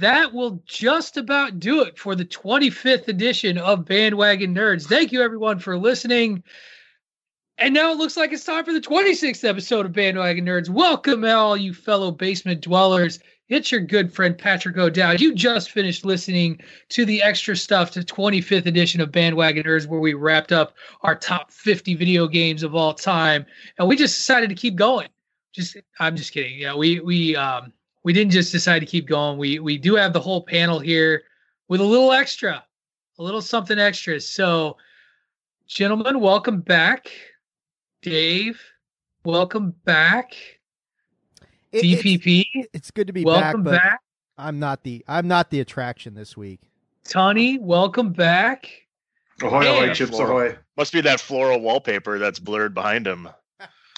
That will just about do it for the 25th edition of Bandwagon Nerds. Thank you, everyone, for listening. And now it looks like it's time for the 26th episode of Bandwagon Nerds. Welcome, all you fellow basement dwellers. It's your good friend Patrick O'Dowd. You just finished listening to the extra stuff to 25th edition of Bandwagon Nerds, where we wrapped up our top 50 video games of all time, and we just decided to keep going. Just, I'm just kidding. Yeah, we we um we didn't just decide to keep going. We we do have the whole panel here with a little extra, a little something extra. So, gentlemen, welcome back. Dave, welcome back. It- DPP, It's, it's good to be welcome back, but back. I'm not the I'm not the attraction this week. Tony, welcome back. Ahoy, Hey. ahoy, chips ahoy. Must be that floral wallpaper that's blurred behind him.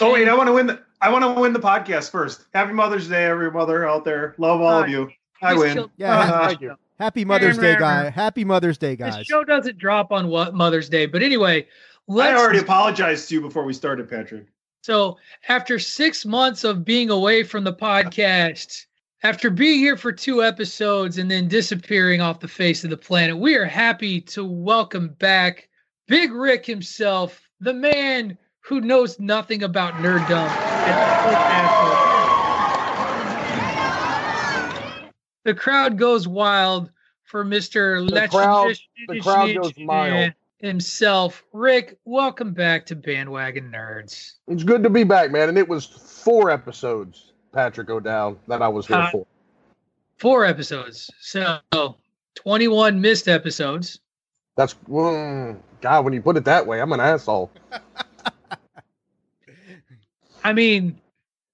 Oh wait, I want to win. The, I want to win the podcast first. Happy Mother's Day, every mother out there. Love all of you. I win. show- Yeah, Uh-huh. thank you. Happy Mother's Day, guy. Happy Mother's Day, This guys. show doesn't drop on what Mother's Day, but anyway, I let's. already apologized to you before we started, Patrick. So after six months of being away from the podcast, after being here for two episodes and then disappearing off the face of the planet, we are happy to welcome back Big Rick himself, the man who knows nothing about nerddom. The crowd goes wild for Mr. The Let's crowd- the crowd goes mild. himself. Rick, welcome back to Bandwagon Nerds. It's good to be back, man. And it was four episodes, Patrick O'Dowd, that I was here Uh, for. Four episodes. So 21 missed episodes. That's mm, God. When you put it that way, I'm an asshole. I mean,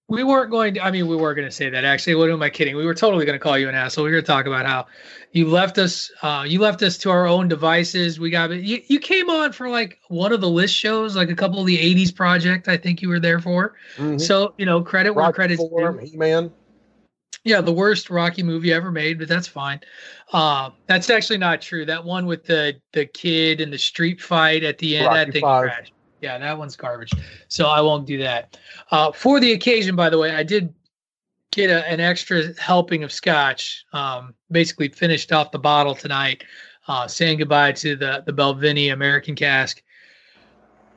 we weren't going to, I mean, we were going to say that actually. What am I kidding? We were totally going to call you an asshole. We were going to talk about how you left us, uh, you left us to our own devices. We got, you, you came on for like one of the list shows, like a couple of the 80s project, I think you were there for. Mhm. So, you know, credit where Rocky credit's due. He-Man. Yeah, the worst Rocky movie ever made, but that's fine. Uh, that's actually not true. That one with the the kid and the street fight at the end, that Rocky thing Five. crashed. Yeah, that one's garbage. So I won't do that. Uh, for the occasion, by the way, I did get a, an extra helping of scotch. Um, basically finished off the bottle tonight, uh, saying goodbye to the the Balvenie American cask.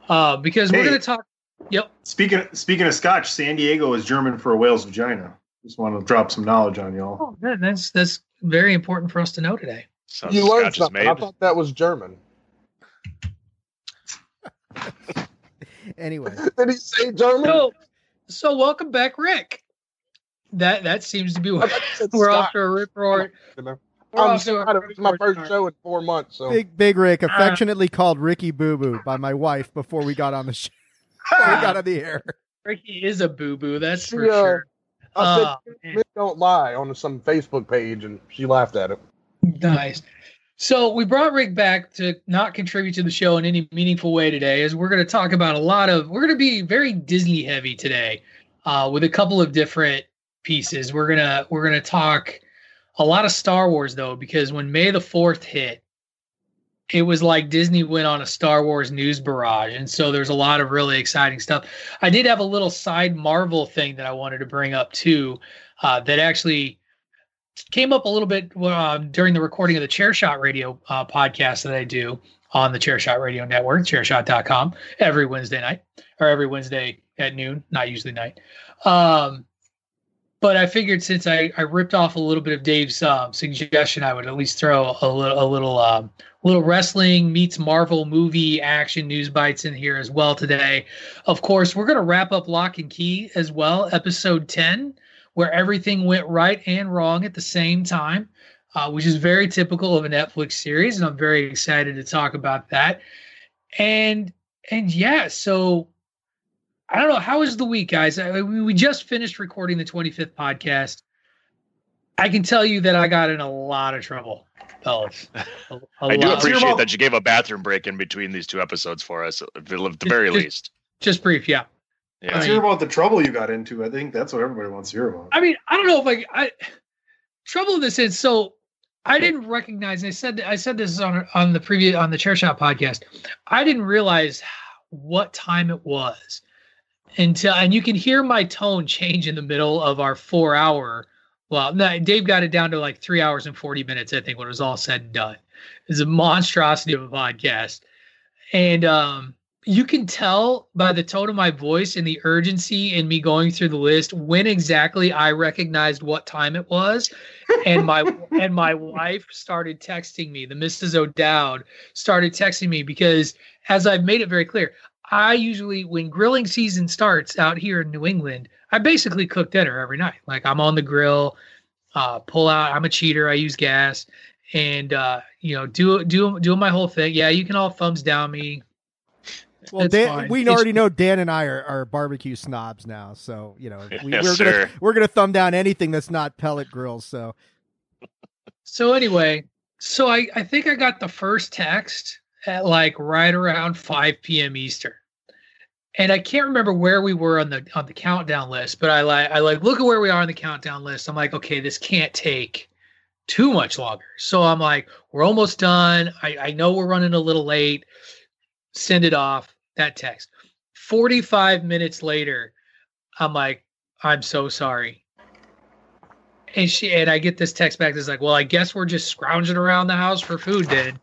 Uh, because we're going to talk. Yep. Speaking speaking of Scotch, San Diego is German for a whale's vagina. Just want to drop some knowledge on y'all. Oh, good. that's that's very important for us to know today. So You learned something. I thought that was German. Anyway, Did he say German? So, so welcome back, Rick. That that seems to be what thought you said we're off Scott. to a report. roar. You I'm off to a sorry, It was my first show in four months. So Big Big Rick, Uh, affectionately called Ricky Boo Boo by my wife before we got on the show. Before we got on the air. Ricky is a boo boo, that's for Yeah. sure. I said, Oh, don't lie on some Facebook page, and she laughed at it. Nice. So we brought Rick back to not contribute to the show in any meaningful way today, as we're going to talk about a lot of. We're going to be very Disney heavy today, uh, with a couple of different pieces. We're gonna we're gonna talk a lot of Star Wars though, because when May the Fourth hit, it was like Disney went on a Star Wars news barrage, and so there's a lot of really exciting stuff. I did have a little side Marvel thing that I wanted to bring up too, uh, that actually came up a little bit uh, during the recording of the Chairshot Radio uh, podcast that I do on the Chairshot Radio Network, chairshot.com, every Wednesday night or every Wednesday at noon, not usually night. Um, but I figured since I, I ripped off a little bit of Dave's um, suggestion, I would at least throw a little a little um, little wrestling meets Marvel movie action news bites in here as well today. Of course, we're going to wrap up Locke and Key as well, episode ten where everything went right and wrong at the same time, uh, which is very typical of a Netflix series, and I'm very excited to talk about that. And and yeah, so I don't know how was the week, guys. I, we we just finished recording the 25th podcast. I can tell you that I got in a lot of trouble, fellas. A, a I do appreciate that you gave a bathroom break in between these two episodes for us, at the at the very Just- least. Just brief, yeah. Yeah. Let's hear about the trouble you got into. I think that's what everybody wants to hear about. I mean, I don't know if I, I trouble in this sense. So I didn't recognize. I said I said this on on the previous on the Chairshot podcast. I didn't realize what time it was until, and you can hear my tone change in the middle of our four hour Well, no, Dave got it down to like three hours and 40 minutes, I think, when it was all said and done. It's a monstrosity of a podcast. And um, you can tell by the tone of my voice and the urgency in me going through the list when exactly I recognized what time it was. And my and my wife started texting me, the Mrs. O'Dowd started texting me because as I've made it very clear, I usually when grilling season starts out here in New England, I basically cook dinner every night. Like I'm on the grill, uh, pull out. I'm a cheater. I use gas, and uh, you know, do do doing my whole thing. Yeah, you can all thumbs down me. Well, It's Dan, fine. we It's- already know Dan and I are, are barbecue snobs now, so you know we, Yes, we're sir. gonna we're gonna thumb down anything that's not pellet grills. So So anyway, so I I think I got the first text at like right around 5 p.m. Eastern. And I can't remember where we were on the on the countdown list, but I like I like look at where we are on the countdown list. I'm like, okay, this can't take too much longer. So I'm like, we're almost done. I, I know we're running a little late. Send it off. That text. 45 minutes later, I'm like, I'm so sorry. And she and I get this text back that's like, well, I guess we're just scrounging around the house for food then.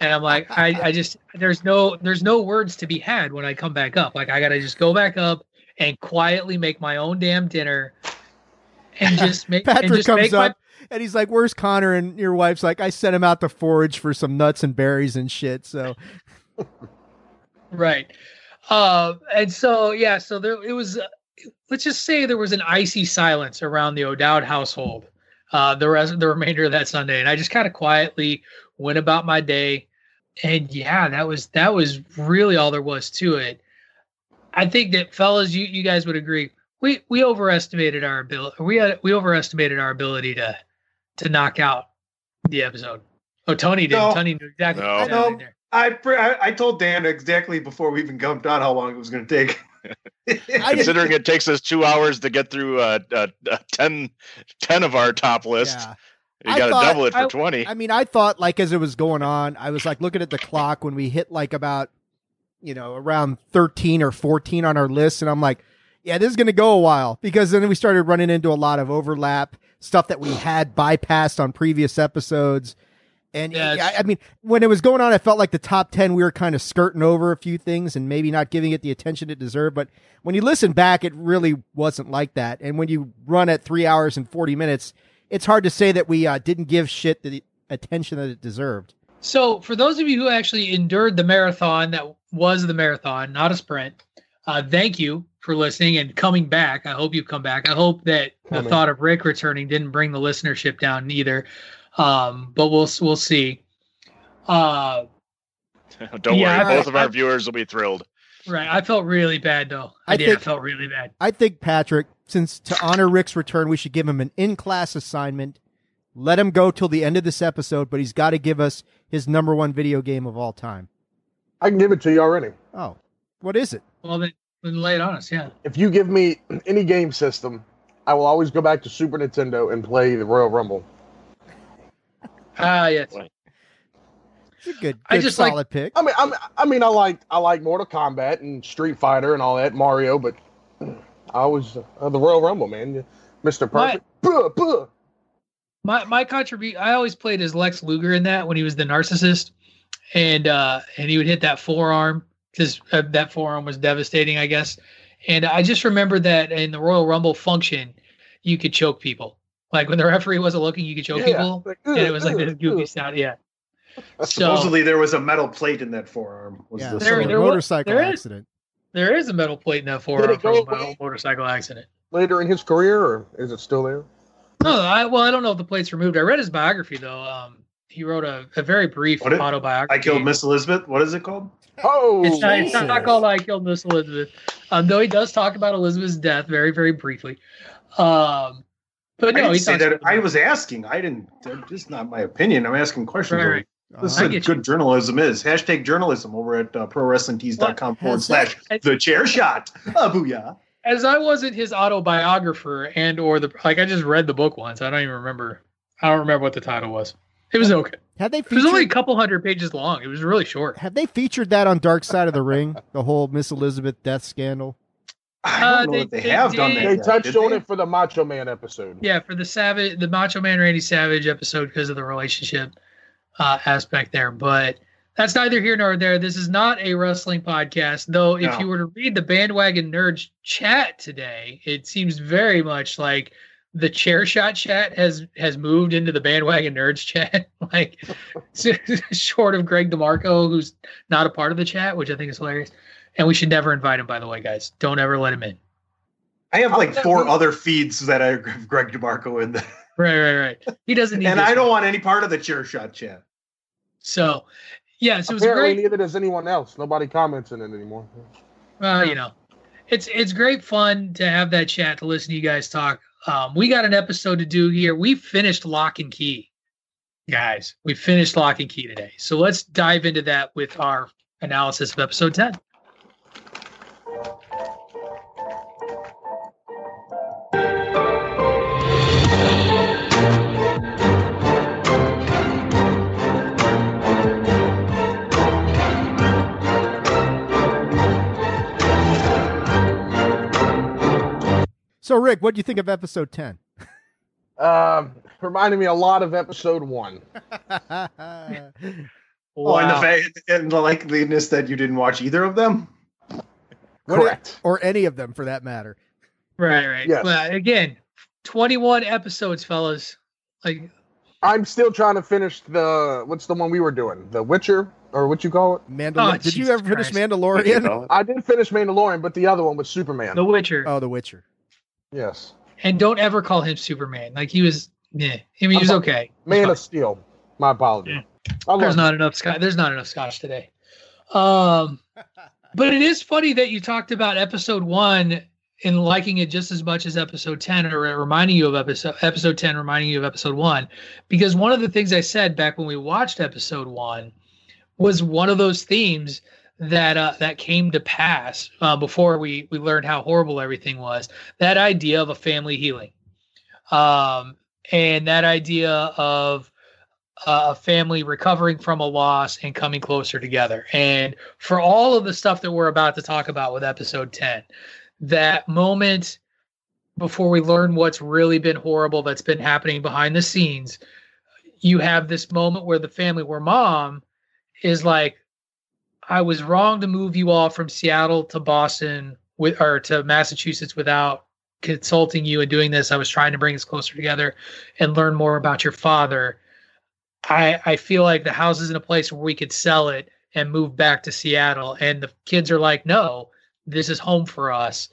And I'm like, I, I just there's no there's no words to be had when I come back up. Like I gotta just go back up and quietly make my own damn dinner and just make and Patrick just comes make my up and he's like, "Where's Connor?" And your wife's like, "I sent him out to forage for some nuts and berries and shit." So Right. Uh, and so yeah, so there it was. Uh, let's just say there was an icy silence around the O'Dowd household. Uh, the rest, the remainder of that Sunday, and I just kind of quietly went about my day. And yeah, that was that was really all there was to it. I think that fellas, you you guys would agree. We we overestimated our ability. We had, we overestimated our ability to to knock out the episode. Oh, Tony did. No. Tony knew exactly. No. what was I know. happening there. I, pre- I I told Dan exactly before we even jumped on how long it was going to take. Considering it takes us two hours to get through uh, uh, uh, 10, 10 of our top list, yeah. you got to double it for I- 20. I mean, I thought like as it was going on, I was like looking at the clock when we hit like about, you know, around 13 or 14 on our list. And I'm like, yeah, this is going to go a while because then we started running into a lot of overlap stuff that we had bypassed on previous episodes. And Yeah, yeah, I mean, when it was going on, I felt like the top 10, we were kind of skirting over a few things and maybe not giving it the attention it deserved. But when you listen back, it really wasn't like that. And when you run at three hours and 40 minutes, it's hard to say that we uh, didn't give shit the attention that it deserved. So, for those of you who actually endured the marathon that was the marathon, not a sprint, uh, thank you for listening and coming back. I hope you come back. I hope that the thought of Rick returning didn't bring the listenership down either. Um, but we'll we'll see. Uh, Don't yeah, worry, I- both of I- our viewers will be thrilled. right. I felt really bad though. I, I did. I think- felt really bad. I think, Patrick, since to honor Rick's return, we should give him an in class assignment. Let him go till the end of this episode, but he's got to give us his number one video game of all time. I can give it to you already. Oh, what is it? Well, then, then lay it on us. Yeah. If you give me any game system, I will always go back to Super Nintendo and play the Royal Rumble. Ah, yes. It's a good, good I just like- solid pick. I mean, I mean, I mean, I like I like Mortal Kombat and Street Fighter and all that, Mario, but I was uh, the Royal Rumble, man, Mister Perfect. Buh, buh. My my contribution. I always played as Lex Luger in that when he was the narcissist, and uh and he would hit that forearm because uh, that forearm was devastating, I guess. And I just remember that in the Royal Rumble function, you could choke people. Like when the referee wasn't looking, you could choke Yeah. people, Like, and it was like ugh, this goofy ugh. sound. Yeah. So Supposedly there was a metal plate in that forearm. Was Yeah, the There- some story. there motorcycle there is- accident. there is a metal plate in that forearm from go a mo- motorcycle accident. later in his career, or is it still there? No, I well, I don't know if the plate's removed. I read his biography though. Um, he wrote a, a very brief What it- autobiography. I killed Miss Elizabeth. What is it called? Oh, It's not, it's not called I Killed Miss Elizabeth. Um, though he does talk about Elizabeth's death very, very briefly. Um, but I no, he didn't say that. I was asking. I didn't. That's just not my opinion. I'm asking questions. Right, right. This is Uh, I what get you. good journalism is. Hashtag journalism over at uh, prowrestlingtees.com forward slash that- the chair shot. Uh, booyah. as I wasn't his autobiographer and or the like. I just read the book once. I don't even remember. I don't remember what the title was. It was okay. have they It was only a couple hundred pages long. It was really short. Have they featured that on Dark Side of the Ring? The whole Miss Elizabeth death scandal. I Uh, don't know they- if they, they have done did- that. They yet, touched on they? it for the Macho Man episode. Yeah, for the Savage, the Macho Man Randy Savage episode because of the relationship uh, aspect there. But that's neither here nor there. This is not a wrestling podcast, though. If No. you were to read the Bandwagon Nerds chat today, it seems very much like the Chairshot chat has has moved into the Bandwagon Nerds chat. like, short of Greg DeMarco, who's not a part of the chat, which I think is hilarious. And we should never invite him, by the way, guys. Don't ever let him in. I have like How- four other feeds that I have Greg DeMarco in there. Right, right, right. He doesn't need. and this I don't one. want any part of the Chairshot chat. So, yeah, so it was Apparently, great. neither does anyone else. Nobody comments in it anymore. Well, you know, it's it's great fun to have that chat to listen to you guys talk. Um, we got an episode to do here. We finished Locke and Key, guys. We finished Locke and Key today. So let's dive into that with our analysis of episode ten. So, Rick, what do you think of episode 10? Um, reminded me a lot of episode one. Oh, and the fact and the likeliness that you didn't watch either of them. What- Correct. or any of them for that matter. right, right. Yes. Well, again, twenty-one episodes, fellas. Like, I'm still trying to finish the what's the one we were doing? The Witcher or what you call it? Mandal- Oh, Did you ever finish Christ. What Mandalorian? I did finish Mandalorian, but the other one was Superman. The Witcher, Oh, The Witcher. Yes, and don't ever call him Superman. Like he was, yeah. I mean, he was okay. Man fine. of Steel. My apologies. I love there's it. not enough scotch there's not enough scotch today um but it is funny that you talked about episode one and liking it just as much as episode 10 or reminding you of episode episode 10 reminding you of episode one because one of the things i said back when we watched episode one was one of those themes that uh, that came to pass uh, before we we learned how horrible everything was that idea of a family healing um and that idea of uh, a family recovering from a loss and coming closer together. And for all of the stuff that we're about to talk about with episode 10, that moment before we learn what's really been horrible that's been happening behind the scenes, you have this moment where the family, where mom is like, I was wrong to move you all from Seattle to Boston with or to Massachusetts without consulting you and doing this. I was trying to bring us closer together and learn more about your father. I I feel like the house is in a place where we could sell it and move back to Seattle. And the kids are like, no, this is home for us.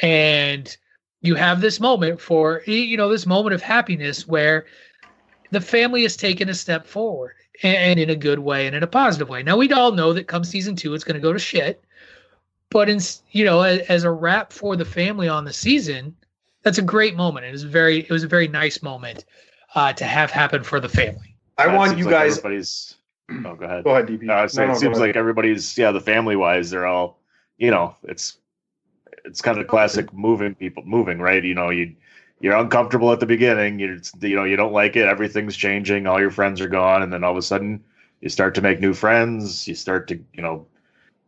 And you have this moment for you know this moment of happiness where the family has taken a step forward and in a good way and in a positive way. Now we all know that come season two, it's going to go to shit. But in you know, as, as a wrap for the family on the season, that's a great moment. It was very, it was a very nice moment uh, to have happen for the family. I Yeah, want you like guys. Everybody's. Oh, go ahead. Go ahead, DP. No, I was saying, No, it no, seems like everybody's yeah, the family wise, they're all you know, it's it's kind of classic moving people moving, right? You know, you you're uncomfortable at the beginning, you you know, you don't like it, everything's changing, all your friends are gone, and then all of a sudden you start to make new friends, you start to, you know,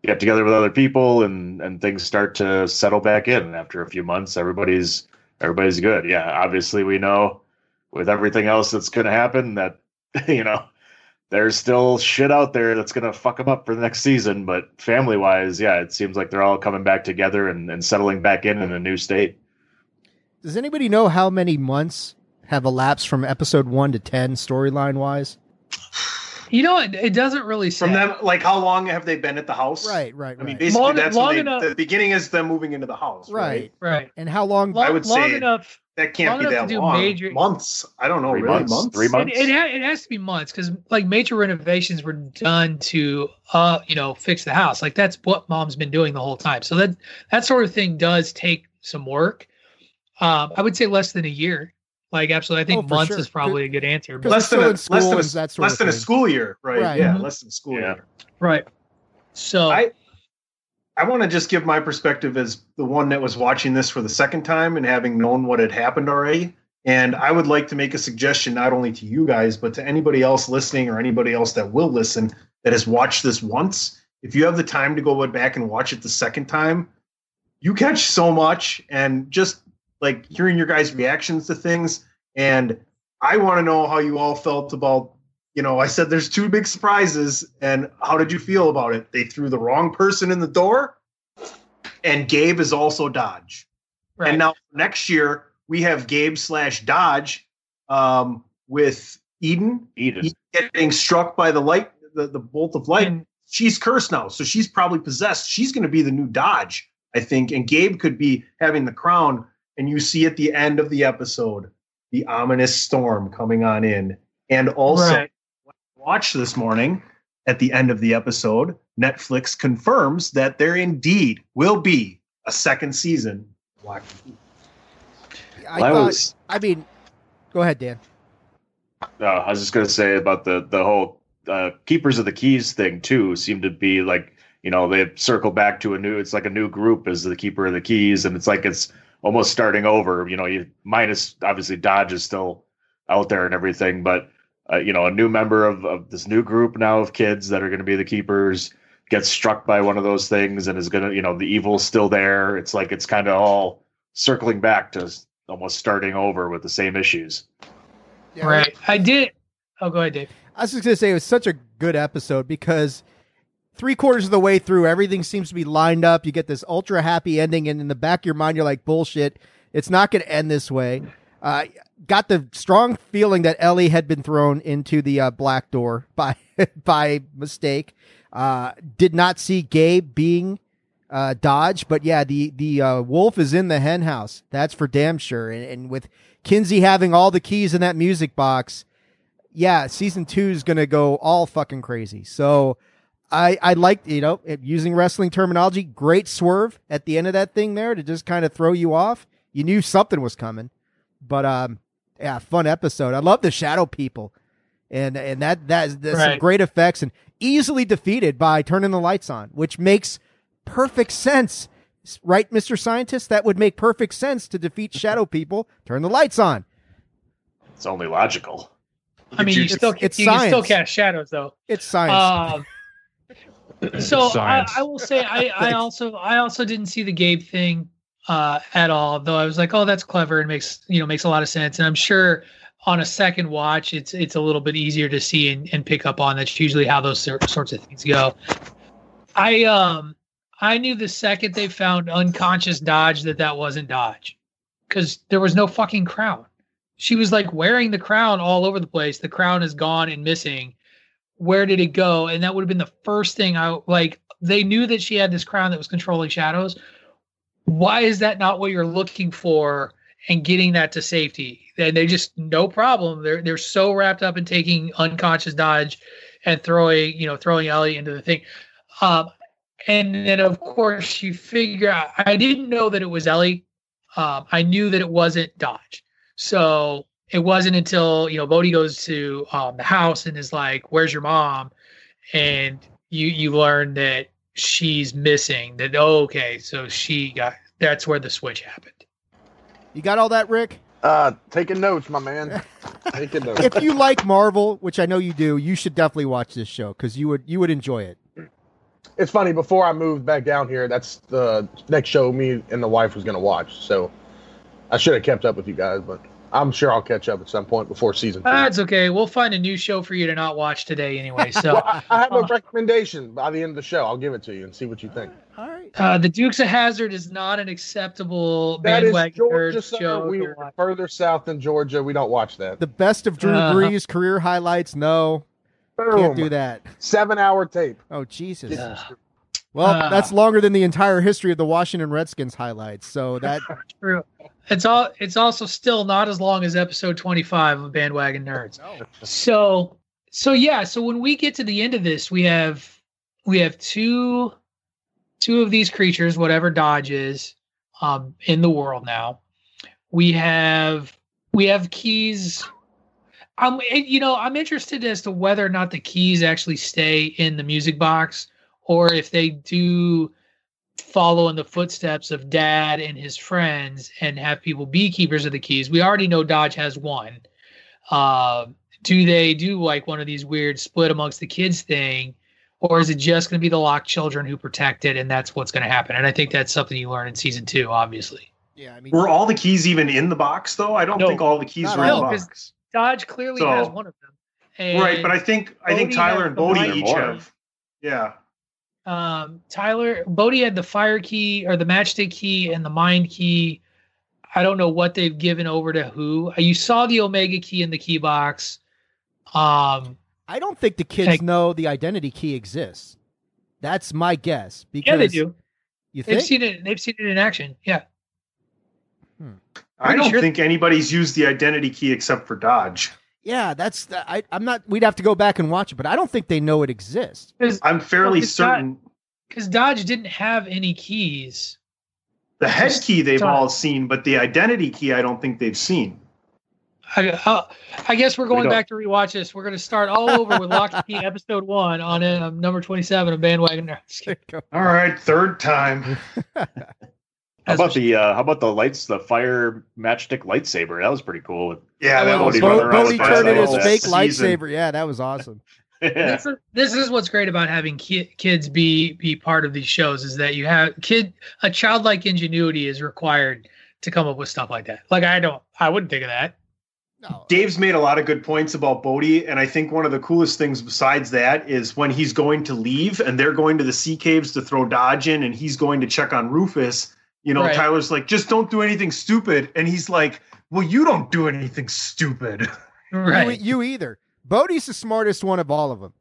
get together with other people and and things start to settle back in. After a few months, everybody's everybody's good. Yeah, obviously we know with everything else that's going to happen that you know there's still shit out there that's gonna fuck them up for the next season. But family wise, yeah, it seems like they're all coming back together and, and settling back in in a new state. Does anybody know how many months have elapsed from episode 1 to 10 storyline wise? You know, it, it doesn't really say. From them, like how long have they been at the house? Right, right, I mean, basically, Long- that's long they, enough- the beginning is them moving into the house. Right. right. right. And how long Long, I would long say- enough. That can't Long be that to do long. major- months. I don't know. Three really, months? Three It, months? it, ha- it has to be months because like major renovations were done to uh you know fix the house like that's what mom's been doing the whole time so that that sort of thing does take some work um i would say less than a year like absolutely i think Oh, months sure. is probably a good answer but, less than a school less than and that a, sort less of than a school year, right? Right. Yeah, Mhm. less than a school Yeah. year. right so I I want to just give my perspective as the one that was watching this for the second time and having known what had happened already. And I would like to make a suggestion not only to you guys, but to anybody else listening or anybody else that will listen that has watched this once. If you have the time to go back and watch it the second time, you catch so much, and just like hearing your guys' reactions to things. And I want to know how you all felt about. You know, I said there's two big surprises, and how did you feel about it? They threw the wrong person in the door, and Gabe is also Dodge. Right. And now next year we have Gabe slash Dodge um, with Eden Eden. getting struck by the light, the, the bolt of light. And- she's cursed now, so she's probably possessed. She's going to be the new Dodge, I think. And Gabe could be having the crown. And you see at the end of the episode the ominous storm coming on in. And also, Right. watch this morning at the end of the episode, Netflix confirms that there indeed will be a second season. Black I Well, I thought. was- I mean, go ahead, Dan. Uh, I was just gonna say about the the whole uh, keepers of the keys thing too. Seem to be like you know they circle back to a new. It's like a new group as the keeper of the keys, and it's like it's almost starting over. You know, you minus obviously Dodge is still out there and everything, but uh, you know a new member of, of this new group now of kids that are going to be the keepers gets struck by one of those things and is gonna you know the evil's still there. It's like it's kind of all circling back to almost starting over with the same issues. Right. I did. Oh, go ahead, Dave. I was just gonna say it was such a good episode because three quarters of the way through, everything seems to be lined up. You get this ultra happy ending, and in the back of your mind, you're like, "Bullshit! It's not going to end this way." Uh, got the strong feeling that Ellie had been thrown into the uh, black door by by mistake. Uh, did not see Gabe being uh, Dodge, but yeah, the the uh, wolf is in the hen house. That's for damn sure. And, and with Kinsey having all the keys in that music box, yeah, season two is gonna go all fucking crazy. So I I like you know using wrestling terminology. Great swerve at the end of that thing there to just kind of throw you off. You knew something was coming, but um yeah, fun episode. I love the shadow people, and and that that that's some great effects and easily defeated by turning the lights on, which makes perfect sense. Right, Mr. Scientist? That would make perfect sense to defeat shadow people. Turn the lights on. It's only logical. I mean, you It's- still it's you can still cast shadows though. It's science. Um, so I, I will say I, I also I also didn't see the Gabe thing uh, at all. Though I was like, oh, that's clever and makes you know makes a lot of sense. And I'm sure on a second watch, it's it's a little bit easier to see and, and pick up on. That's usually how those sorts of things go. I um I knew the second they found unconscious Dodge that that wasn't Dodge because there was no fucking crown. She was like wearing the crown all over the place. The crown is gone and missing where did it go? And that would have been the first thing I like. They knew that she had this crown that was controlling shadows. Why is that not what you're looking for and getting that to safety? And they just no problem. They're they're so wrapped up in taking unconscious dodge and throwing you know throwing Ellie into the thing. Um, and then of course you figure out. I didn't know that it was Ellie. Um, I knew that it wasn't Dodge. So it wasn't until you know Bode goes to um, the house and is like, "Where's your mom?" and you you learn that she's missing. That oh, okay, so she got that's where the switch happened. you got all that, Rick? Uh, taking notes, my man. taking notes. if you like Marvel, which I know you do, you should definitely watch this show because you would you would enjoy it. It's funny. Before I moved back down here, that's the next show me and the wife was going to watch. So I should have kept up with you guys, but I'm sure I'll catch up at some point before season two. That's okay. We'll find a new show for you to not watch today anyway. So well, I, I have a uh, recommendation by the end of the show. I'll give it to you and see what you think. All right. uh, the Dukes of Hazzard is not an acceptable That is bandwagon Georgia, show. We are further south than Georgia. We don't watch that. The best of Drew Uh-huh. Brees' career highlights. No, can't do that. Seven hour tape. Oh Jesus. Yeah. Well, Uh. that's longer than the entire history of the Washington Redskins highlights. So that True. It's all. It's also still not as long as episode twenty-five of Bandwagon Nerds. So so yeah, so when we get to the end of this, we have we have two two of these creatures, whatever Dodge is, um, in the world now. We have we have keys. Um, and, you know, I'm interested as to whether or not the keys actually stay in the music box, or if they do follow in the footsteps of Dad and his friends and have people be keepers of the keys. We already know Dodge has one. Uh, do they do like one of these weird split amongst the kids thing, or is it just going to be the locked children who protect it, and that's what's going to happen? And I think that's something you learn in season two, obviously. Yeah, I mean, Were all the keys even in the box though? I don't No. think all the keys Not were in the all, 'cause- box. Dodge clearly So- has one of them. And, Right, but I think I think Tyler and Bode each have. Yeah. Um, Tyler Bode had the fire key or the matchstick key and the mind key. I don't know what they've given over to who. Uh, You saw the Omega key in the key box. Um, I don't think the kids Like- know the identity key exists. That's my guess. Because yeah, they do. You They've seen it. They've seen it in action. Yeah. I don't sure- think anybody's used the identity key except for Dodge. Yeah, that's. The, I, I'm not. We'd have to go back and watch it, but I don't think they know it exists. I'm fairly it's not- certain Because Dodge didn't have any keys. the head key they've Sorry. all seen, but the identity key I don't think they've seen. I, I, I guess we're going don't- back to rewatch this. We're going to start all over with Locke and Key episode one on um, number 27 of Bandwagon Nerds. All right, third time. How about the uh, how about the lights, the fire matchstick lightsaber? That was pretty cool. Yeah, I that was Bode Bo- running Bode turned in his fake season. lightsaber. Yeah, that was awesome. yeah. this, is, this is what's great about having ki- kids be be part of these shows is that you have kid a childlike ingenuity is required to come up with stuff like that. Like I don't, I wouldn't think of that. No, Dave's made a lot of good points about Bode, and I think one of the coolest things besides that is when he's going to leave and they're going to the sea caves to throw Dodge in, and he's going to check on Rufus. You know, Right. Tyler's like, just don't do anything stupid, and he's like, well, you don't do anything stupid. Right. you, you either. Bode's the smartest one of all of them,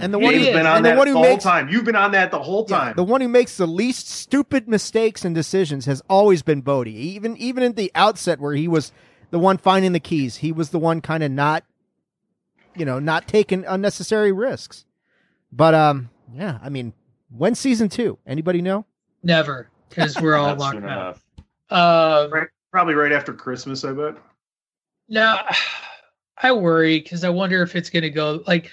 and the one who's been on and the that one the who whole makes time. You've been on that the whole yeah, time. the one who makes the least stupid mistakes and decisions has always been Bode. Even even in the outset where he was the one finding the keys, he was the one kind of not, you know, not taking unnecessary risks. But um, yeah, I mean, when season two? Anybody know? Never, because we're all Not locked soon out. Uh, Right. Probably right after Christmas, I bet. No, I worry because I wonder if it's going to go like,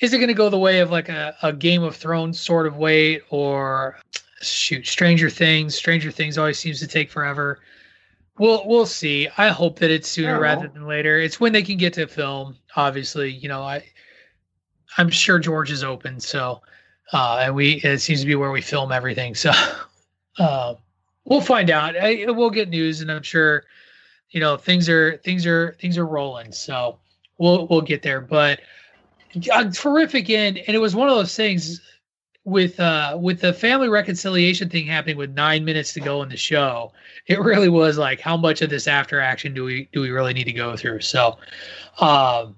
is it going to go the way of like a, a Game of Thrones sort of way, or shoot, Stranger Things? Stranger Things always seems to take forever. We'll we'll see. I hope that it's sooner Yeah, rather well. than later. It's when they can get to film. Obviously, you know, I I'm sure George is open, so uh, and we it seems to be where we film everything. So uh, we'll find out. I, we'll get news, and I'm sure you know things are things are things are rolling so we'll we'll get there. But a terrific end and it was one of those things with uh with the family reconciliation thing happening with nine minutes to go in the show it really was like how much of this after action do we do we really need to go through? So um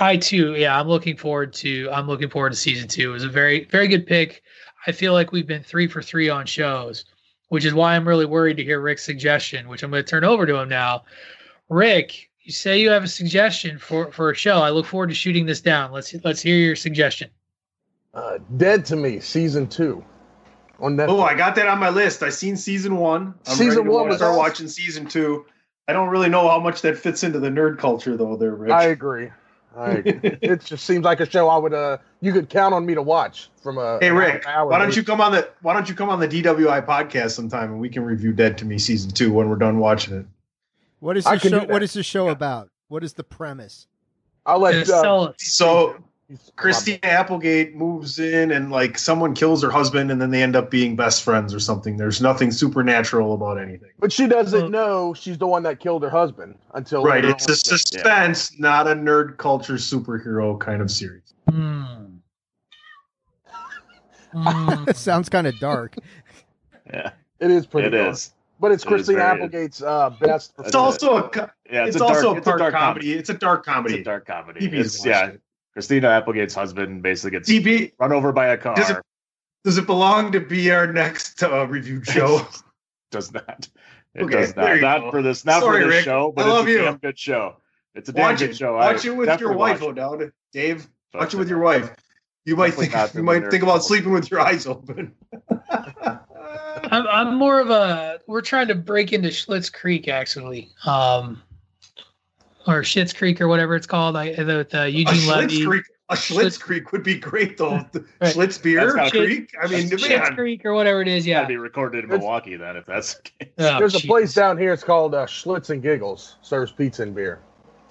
i too yeah i'm looking forward to i'm looking forward to season two. It was a very very good pick i feel like we've been three for three on shows which is why I'm really worried to hear Rick's suggestion, which I'm going to turn over to him now. Rick, you say you have a suggestion for for a show. I look forward to shooting this down. Let's let's hear your suggestion. Uh, Dead to Me season two on Netflix. Oh, I got that on my list. I seen season one. I'm Season ready to one was start awesome. watching season two. I don't really know how much that fits into the nerd culture, though. There, Rich. I agree. I it just seems like a show I would uh you could count on me to watch from a hey, Rick, hour why don't basis. you come on the Why don't you come on the DWI podcast sometime and we can review Dead to Me season two when we're done watching it. What is the show? What is the show about? What is the premise? I'll let Just uh, tell. So he's- Christina Applegate moves in and like someone kills her husband and then they end up being best friends or something. There's nothing supernatural about anything. But she doesn't Well- know she's the one that killed her husband until Right. It's a on. suspense, not a nerd culture superhero kind of series. Hmm. Hmm. It sounds kind of dark. Yeah, It is pretty. it dark. is. But it's It is Christina very- Applegate's uh, best. It's also a Yeah, it's, it's, a also dark, a it's a dark dark comedy. It's a dark It's comedy. a dark comedy. It's, yeah, it. Christina Applegate's husband basically gets DB, run over by a car. Does it- does it belong to be our next uh, reviewed show? does not. It Okay, does not. Not go. for this. Not Sorry, for this Rick. show. But I it's a you. damn good show. It's a damn watch good it. show. Watch I it with your wife, watch it. O'Dowd. Dave, But, watch it with your wife. You might think you might think about sleeping with your eyes open. I'm, I'm more of a. We're trying to break into Schlitz Creek actually, um, or Schitt's Creek or whatever it's called. I the, with uh, a Eugene Schlitz Levy. Creek. A Schlitz Schlitz- Creek would be great though. The Right. Schlitz beer That's Creek. I mean, That's- Schitt's man. Creek or whatever it is. Gotta Yeah. be recorded in It's- Milwaukee then, if that's the case. Oh, There's a place down here. It's called uh, Schlitz and Giggles. Serves pizza and beer.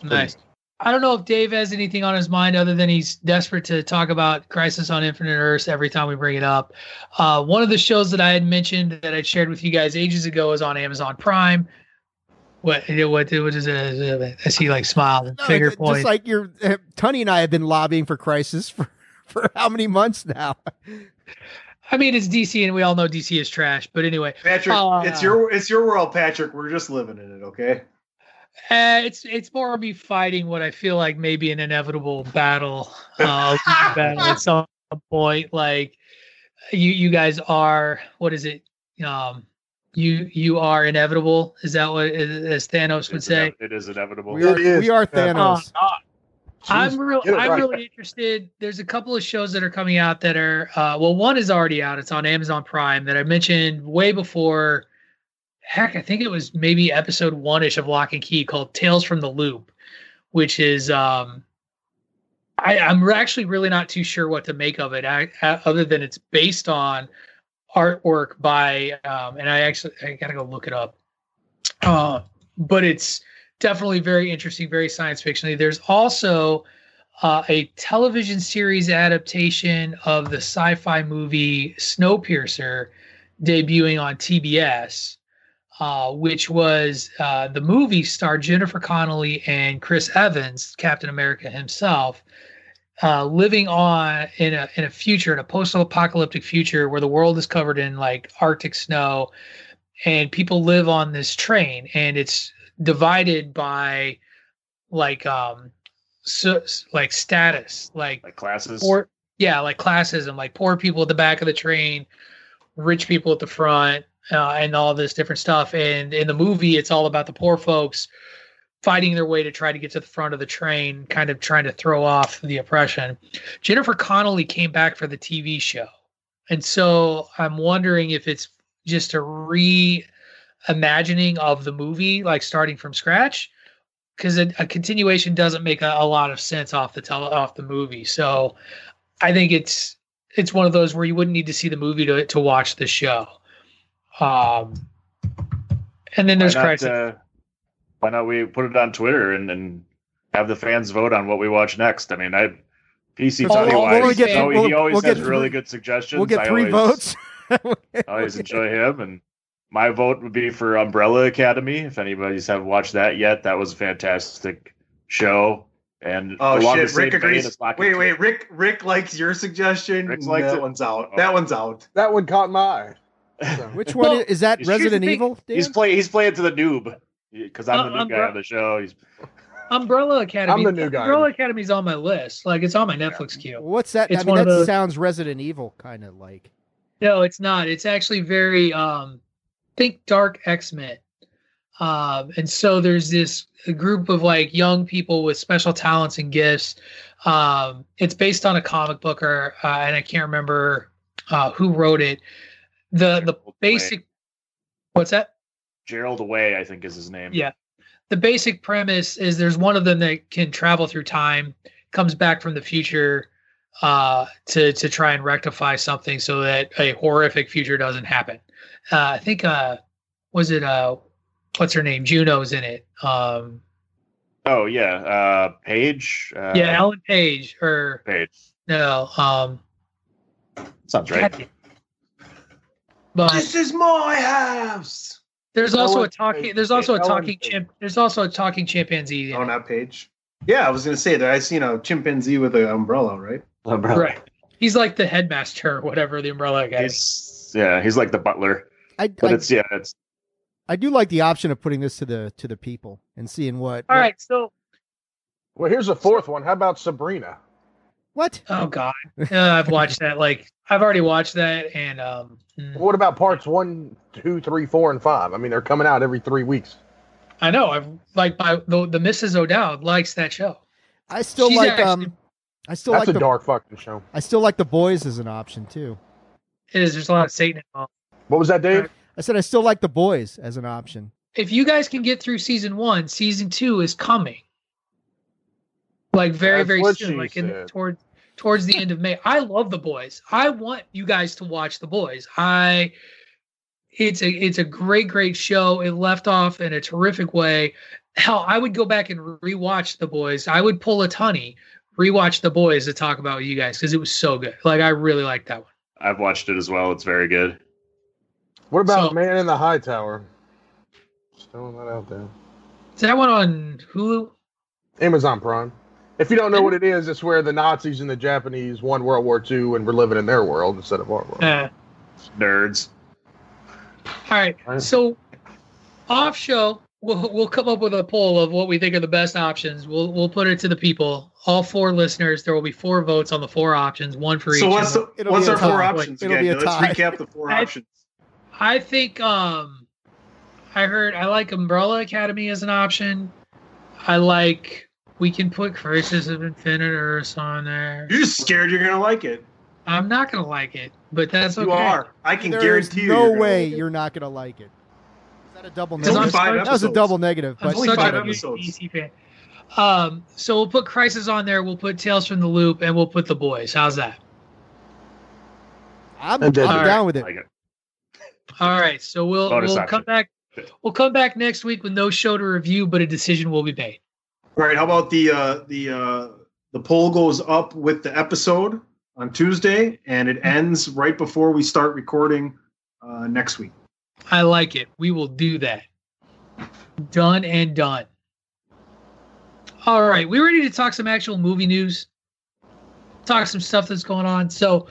Nice. I don't know if Dave has anything on his mind other than he's desperate to talk about Crisis on Infinite Earths every time we bring it up. Uh, one of the shows that I had mentioned that I shared with you guys ages ago is on Amazon Prime. What what what is it? I see like smile and No, finger it's point. Just like your uh, Tunney and I have been lobbying for Crisis for for how many months now? I mean, it's DC, and we all know DC is trash. But anyway, Patrick, Uh, it's your it's your world, Patrick. We're just living in it, okay? uh, it's it's more of me fighting what I feel like maybe an inevitable battle, uh, battle at some point. Like you you guys are what is it? Um, you you are inevitable. Is that what as Thanos would say? inev- it is inevitable. We are It is. we are Yeah. Thanos. Oh, I'm real. get I'm right. really interested. There's a couple of shows that are coming out that are uh, well, one is already out. It's on Amazon Prime that I mentioned way before. Heck, I think it was maybe episode one ish of Locke and Key called Tales from the Loop, which is um, I, I'm actually really not too sure what to make of it, I, I- other than it's based on artwork by um, and I actually I gotta go look it up. Uh, but it's definitely very interesting, very science fictiony. There's also uh, a television series adaptation of the sci-fi movie Snowpiercer debuting on TBS, uh, which was uh, the movie starred Jennifer Connelly and Chris Evans, Captain America himself, uh, living on in a in a future, in a post-apocalyptic future where the world is covered in like Arctic snow, and people live on this train, and it's divided by like um so, like status like like classes. poor yeah like classism like poor people at the back of the train rich people at the front uh, and all this different stuff and in the movie it's all about the poor folks fighting their way to try to get to the front of the train kind of trying to throw off the oppression jennifer connelly came back for the tv show and so i'm wondering if it's just a reimagining of the movie like starting from scratch because a, a continuation doesn't make a, a lot of sense off the tele, off the movie. So I think it's it's one of those where you wouldn't need to see the movie to to watch the show. Um, and then there's Crisis. uh, why not we put it on Twitter and, and have the fans vote on what we watch next? I mean, I PC Oh, Tony we'll wise, only get- he always- we'll- he always we'll has get really good suggestions. We'll get I three always, votes. I always enjoy him, and my vote would be for Umbrella Academy. If anybody's haven't watched that yet, that was a fantastic show. And Oh along the shit, same Rick agrees. as Lock Wait, wait, Rick Rick likes your suggestion. Rick likes that it? one's out. Oh. That one's out. That one caught my eye. So, Which one Well, is, is that? Resident. Evil? Dan? He's play he's playing to the noob because I'm Uh, the new guy Umbre- on the show. He's Umbrella Academy. I'm the new guy. Umbrella Academy's on my list. Like it's on my Netflix queue. What's that? It's I mean, one that of those- sounds Resident Evil kind of like. No, it's not. It's actually very um think dark X-Men. Um and so there's this group of like young people with special talents and gifts. Um it's based on a comic book or uh, and I can't remember uh who wrote it. The the basic What's that? Gerald Way, I think is his name. Yeah. The basic premise is there's one of them that can travel through time, comes back from the future uh, to to try and rectify something so that a horrific future doesn't happen. Uh, I think uh, was it uh, what's her name? Juno's in it. Um, Oh yeah, uh, Paige. Uh, yeah, Ellen Page or Page. no. Um, Sounds right. But This is my house. There's also a talking. Page. There's also a Ellen talking Page. chimp. There's also a talking chimpanzee. in On that page. Yeah, I was gonna say that I seen a chimpanzee with an umbrella, right? Umbrella. Right. He's like the headmaster or whatever the umbrella guy. He's yeah, he's like the butler, I, but I, it's yeah, it's I do like the option of putting this to the to the people and seeing what. All right, so well, here's a fourth one. How about Sabrina? What? oh god, uh, I've watched that. Like I've already watched that, and um, mm, What about parts one, two, three, four, and five? I mean, they're coming out every three weeks. I know I've like my the, the Mrs. O'Dowd likes that show. I still She's like actually- um. I still That's like a the dark fucking show. I still like the boys as an option too. It is there's a lot of Satan involved. What was that, Dave? I said I still like the boys as an option. If you guys can get through season one, season two is coming. Like very That's very soon, she like in said. towards towards the end of May. I love the boys. I want you guys to watch the boys. I it's a it's a great great show. It left off in a terrific way. hell, I would go back and rewatch the boys. I would pull a Tunney, rewatch the boys to talk about you guys because it was so good. Like I really liked that one. I've watched it as well. It's very good. What about So- Man in the High Tower? Just throwing that out there. Is that one on Hulu? Amazon Prime. If you don't know what it is, it's where the Nazis and the Japanese won World War II and we're living in their world instead of our world. Uh, Nerds. all right. Right. So off show, we'll we'll come up with a poll of what we think are the best options. We'll we'll put it to the people. All four listeners. There will be four votes on the four options, one for each. So what's the, It'll what's our four tie. options It'll again? be a tie. Let's recap the four I- options. I think um I heard I like Umbrella Academy as an option. I like we can put Crisis of Infinite Earths on there. You're just scared you're gonna like it. I'm not gonna like it, but that's okay. You are. I can There's guarantee you. no you're way like you're not gonna like it. Is that a double It's only negative? five That was a double negative, but only five episodes. DC fan. Um, so we'll put Crisis on there. We'll put Tales from the Loop, and we'll put The Boys. How's that? I'm, I'm then- down with it. Like it. All right. So we'll Bonus we'll option. come back. We'll come back next week with no show to review, but a decision will be made. All right. How about the uh, the uh, the poll goes up with the episode on Tuesday, and it ends right before we start recording uh, next week. I like it. We will do that. Done and done. All right, we ready to talk some actual movie news? Talk some stuff that's going on. So,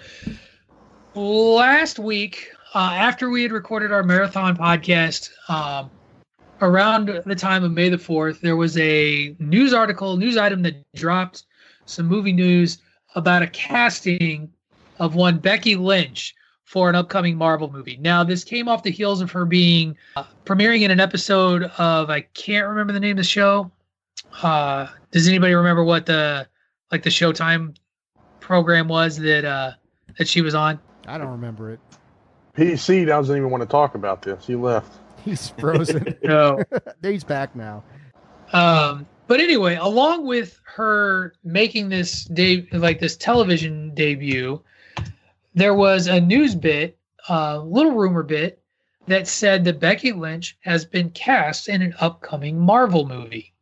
last week, uh, after we had recorded our marathon podcast, um, around the time of May the 4th, there was a news article, news item that dropped some movie news about a casting of one Becky Lynch for an upcoming Marvel movie. Now, this came off the heels of her being uh, premiering in an episode of I can't remember the name of the show. Uh, does anybody remember what the like the Showtime program was that uh, that she was on? I don't remember it. PC doesn't even want to talk about this. He left. He's frozen. No. He's back now. Um, but anyway, along with her making this de- like this television debut, there was a news bit, a uh, little rumor bit that said that Becky Lynch has been cast in an upcoming Marvel movie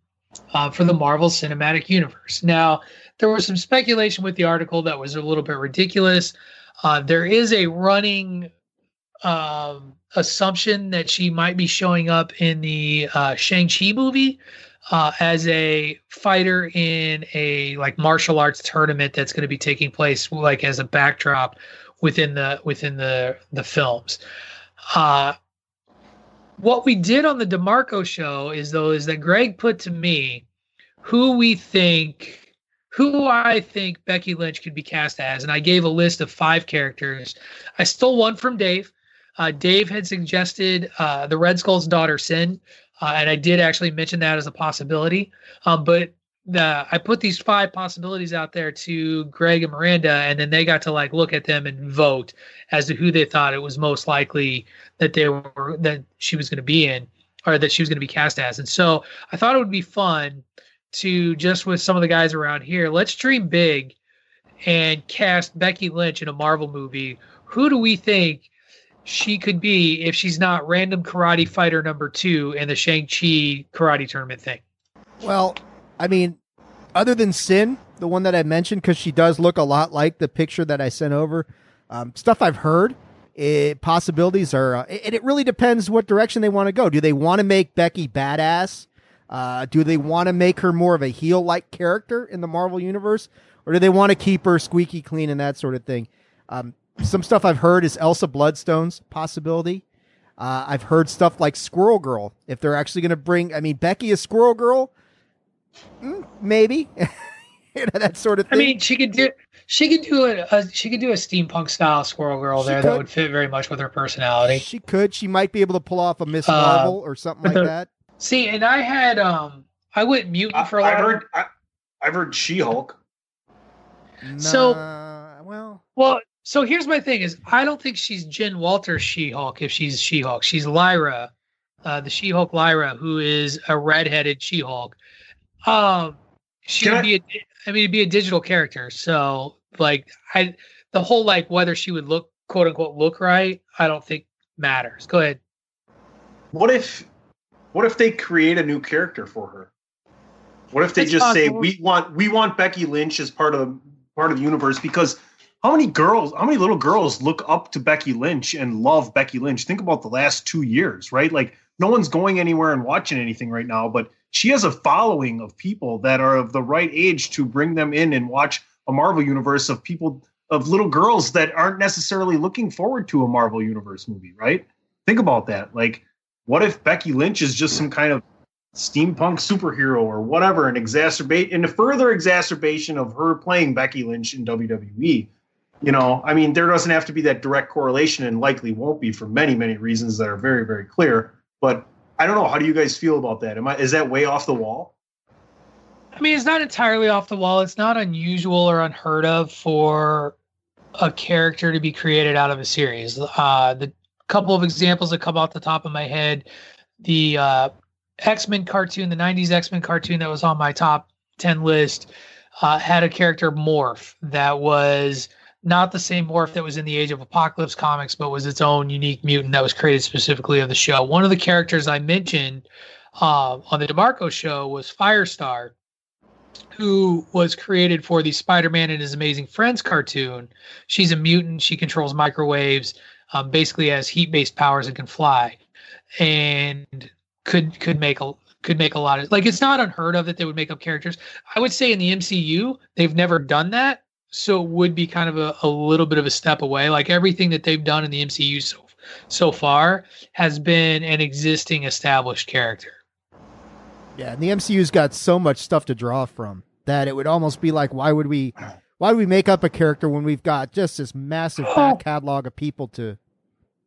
uh, for the Marvel Cinematic Universe. Now, there was some speculation with the article that was a little bit ridiculous. Uh, there is a running um, assumption that she might be showing up in the uh, Shang-Chi movie uh, as a fighter in a like martial arts tournament that's going to be taking place like as a backdrop within the within the the films. Uh, what we did on the DeMarco show is though is that Greg put to me who we think who I think Becky Lynch could be cast as, and I gave a list of five characters. I stole one from Dave. Uh, Dave had suggested uh, the Red Skull's daughter Sin, uh, and I did actually mention that as a possibility. Um, but the, I put these five possibilities out there to Greg and Miranda, and then they got to like look at them and vote as to who they thought it was most likely that they were that she was going to be in, or that she was going to be cast as. And so I thought it would be fun to just with some of the guys around here, let's dream big and cast Becky Lynch in a Marvel movie. Who do we think she could be if she's not random karate fighter number two in the Shang-Chi karate tournament thing? Well, I mean, other than Sin, the one that I mentioned, because she does look a lot like the picture that I sent over, um, stuff I've heard, it, possibilities are, uh, and it really depends what direction they want to go. Do they want to make Becky badass? Uh, do they want to make her more of a heel like character in the Marvel universe? Or do they want to keep her squeaky clean and that sort of thing? Um, some stuff I've heard is Elsa Bloodstone's possibility. Uh, I've heard stuff like Squirrel Girl. If they're actually going to bring, I mean, Becky is Squirrel Girl, Mm, maybe you know, that sort of thing. I thing. mean, she could do she could do a, a she could do a steampunk style Squirrel Girl She there could. that would fit very much with her personality. she could. She might be able to pull off a Miss Uh, Marvel or something like that. See, and I had um I went mutant I, for a lot. I've heard I, I've heard She-Hulk. So- Nah, well, Well, so here's my thing: is I don't think she's Jen Walters She-Hulk. If she's She-Hulk, she's Lyra, uh, the She-Hulk Lyra, who is a redheaded She-Hulk. Um, she Can would I- be. A, I mean, it'd be a digital character. So, like, I the whole like whether she would look quote unquote look right, I don't think matters. Go ahead. What if What if they create a new character for her? What if they It's just say we want we want Becky Lynch as part of the part of the universe because how many girls, how many little girls look up to Becky Lynch and love Becky Lynch? Think about the last two years, right? Like no one's going anywhere and watching anything right now, but she has a following of people that are of the right age to bring them in and watch a Marvel universe of people of little girls that aren't necessarily looking forward to a Marvel universe movie, right? Think about that. Like, what if Becky Lynch is just some kind of steampunk superhero or whatever, and exacerbate and a further exacerbation of her playing Becky Lynch in WWE? You know, I mean, there doesn't have to be that direct correlation, and likely won't be for many, many reasons that are very, very clear. But I don't know. How do you guys feel about that? Am I is that way off the wall? I mean, it's not entirely off the wall. It's not unusual or unheard of for a character to be created out of a series. Uh, the couple of examples that come off the top of my head, the uh, X Men cartoon, the '90s X Men cartoon that was on my top ten list, uh, had a character Morph that was not the same Morph that was in the Age of Apocalypse comics, but was its own unique mutant that was created specifically of the show. One of the characters I mentioned uh, on the DeMarco show was Firestar who was created for the Spider-Man and His Amazing Friends cartoon. She's a mutant. She controls microwaves, um, basically has heat-based powers and can fly, and could could make a could make a lot of like it's not unheard of that they would make up characters. I would say in the MCU they've never done that, so it would be kind of a, a little bit of a step away. Like everything that they've done in the MCU so so far has been an existing established character. Yeah, and the MCU's got so much stuff to draw from that it would almost be like, why would we, why would we make up a character when we've got just this massive Oh. back catalog of people to?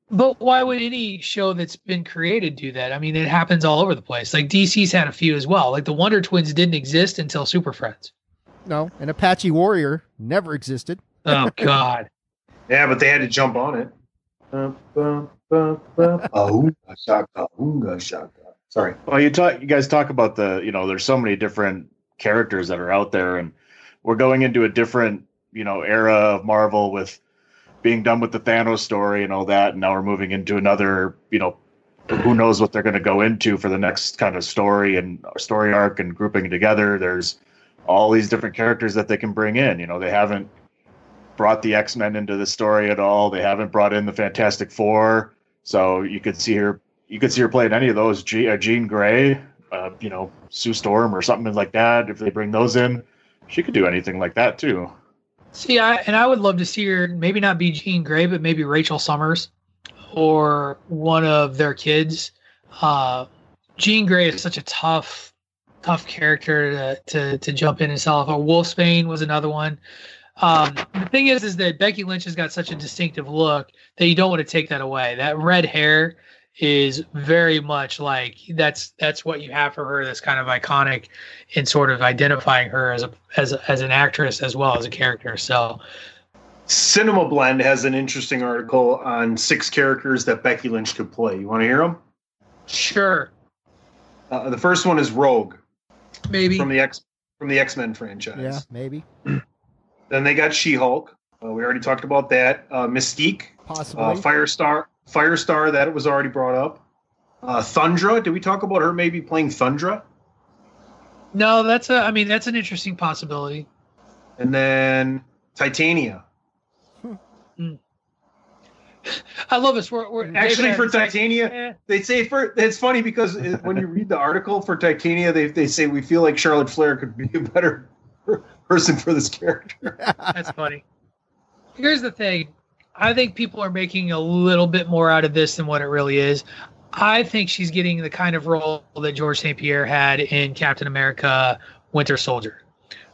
But why would any show that's been created do that? I mean, it happens all over the place. Like DC's had a few as well. Like the Wonder Twins didn't exist until Super Friends. No, an Apache Warrior never existed. Oh God. Yeah, but they had to jump on it. Ahunga shaka, ahunga shaka. Sorry. Well, you talk, you guys talk about the, you know, there's so many different characters that are out there, and we're going into a different, you know, era of Marvel with being done with the Thanos story and all that, and now we're moving into another, you know, who knows what they're going to go into for the next kind of story and story arc and grouping together. There's all these different characters that they can bring in. You know, they haven't brought the X Men into the story at all. They haven't brought in the Fantastic Four, so you could see her. You could see her playing any of those. G, uh, Jean Grey, uh, you know, Sue Storm or something like that. If they bring those in, she could do anything like that too. See, I and I would love to see her maybe not be Jean Grey, but maybe Rachel Summers or one of their kids. Uh, Jean Grey is such a tough, tough character to to, to jump in and sell off. Or Wolfsbane was another one. Um, the thing is, is that Becky Lynch has got such a distinctive look that you don't want to take that away. That red hair is very much like that's that's what you have for her. That's kind of iconic in sort of identifying her as a as a, as an actress as well as a character. So Cinema Blend has an interesting article on six characters that Becky Lynch could play. You want to hear them? sure, Uh, the first one is Rogue maybe from the X from the X Men franchise. Yeah, maybe, Then they got She Hulk. Uh, we already talked about that. Uh, Mystique, possibly. uh, Firestar, Firestar. That was already brought up. Uh, Thundra. Did we talk about her maybe playing Thundra? no. That's a I mean that's an interesting possibility. And then Titania. I love this. We're, we're Actually, for Evans, like, Titania, eh, they say for it's funny because when you read the article for Titania, they they say we feel like Charlotte Flair could be a better person for this character. that's funny. Here's the thing. I think people are making a little bit more out of this than what it really is. I think she's getting the kind of role that George St. Pierre had in Captain America Winter Soldier,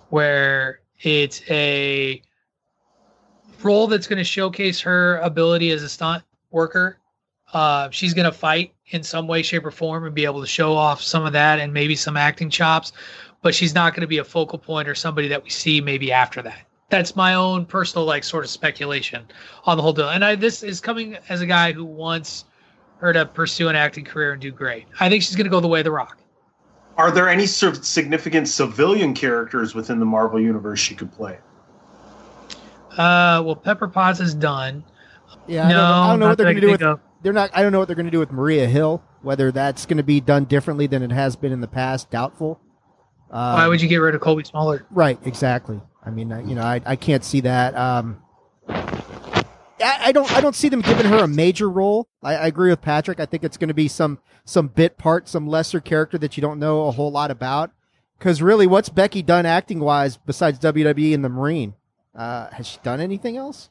where it's a role that's going to showcase her ability as a stunt worker. Uh, she's going to fight in some way, shape, or form and be able to show off some of that and maybe some acting chops, but she's not going to be a focal point or somebody that we see maybe after that. That's my own personal, like, sort of speculation on the whole deal. And I, this is coming as a guy who wants her to pursue an acting career and do great. I think she's going to go the way of The Rock. Are there any sort of significant civilian characters within the Marvel universe she could play? Uh, well, Pepper Potts is done. yeah, I don't know, I don't know what they're going to do with. of. They're not. I don't know what they're going to do with Maria Hill. Whether that's going to be done differently than it has been in the past, doubtful. Um, Why would you get rid of Cobie Smulders? Right, exactly. I mean, you know, I, I can't see that. Um, I, I don't I don't see them giving her a major role. I, I agree with Patrick. I think it's going to be some some bit part, some lesser character that you don't know a whole lot about. Because really, what's Becky done acting wise besides WWE and the Marine? Uh, has she done anything else?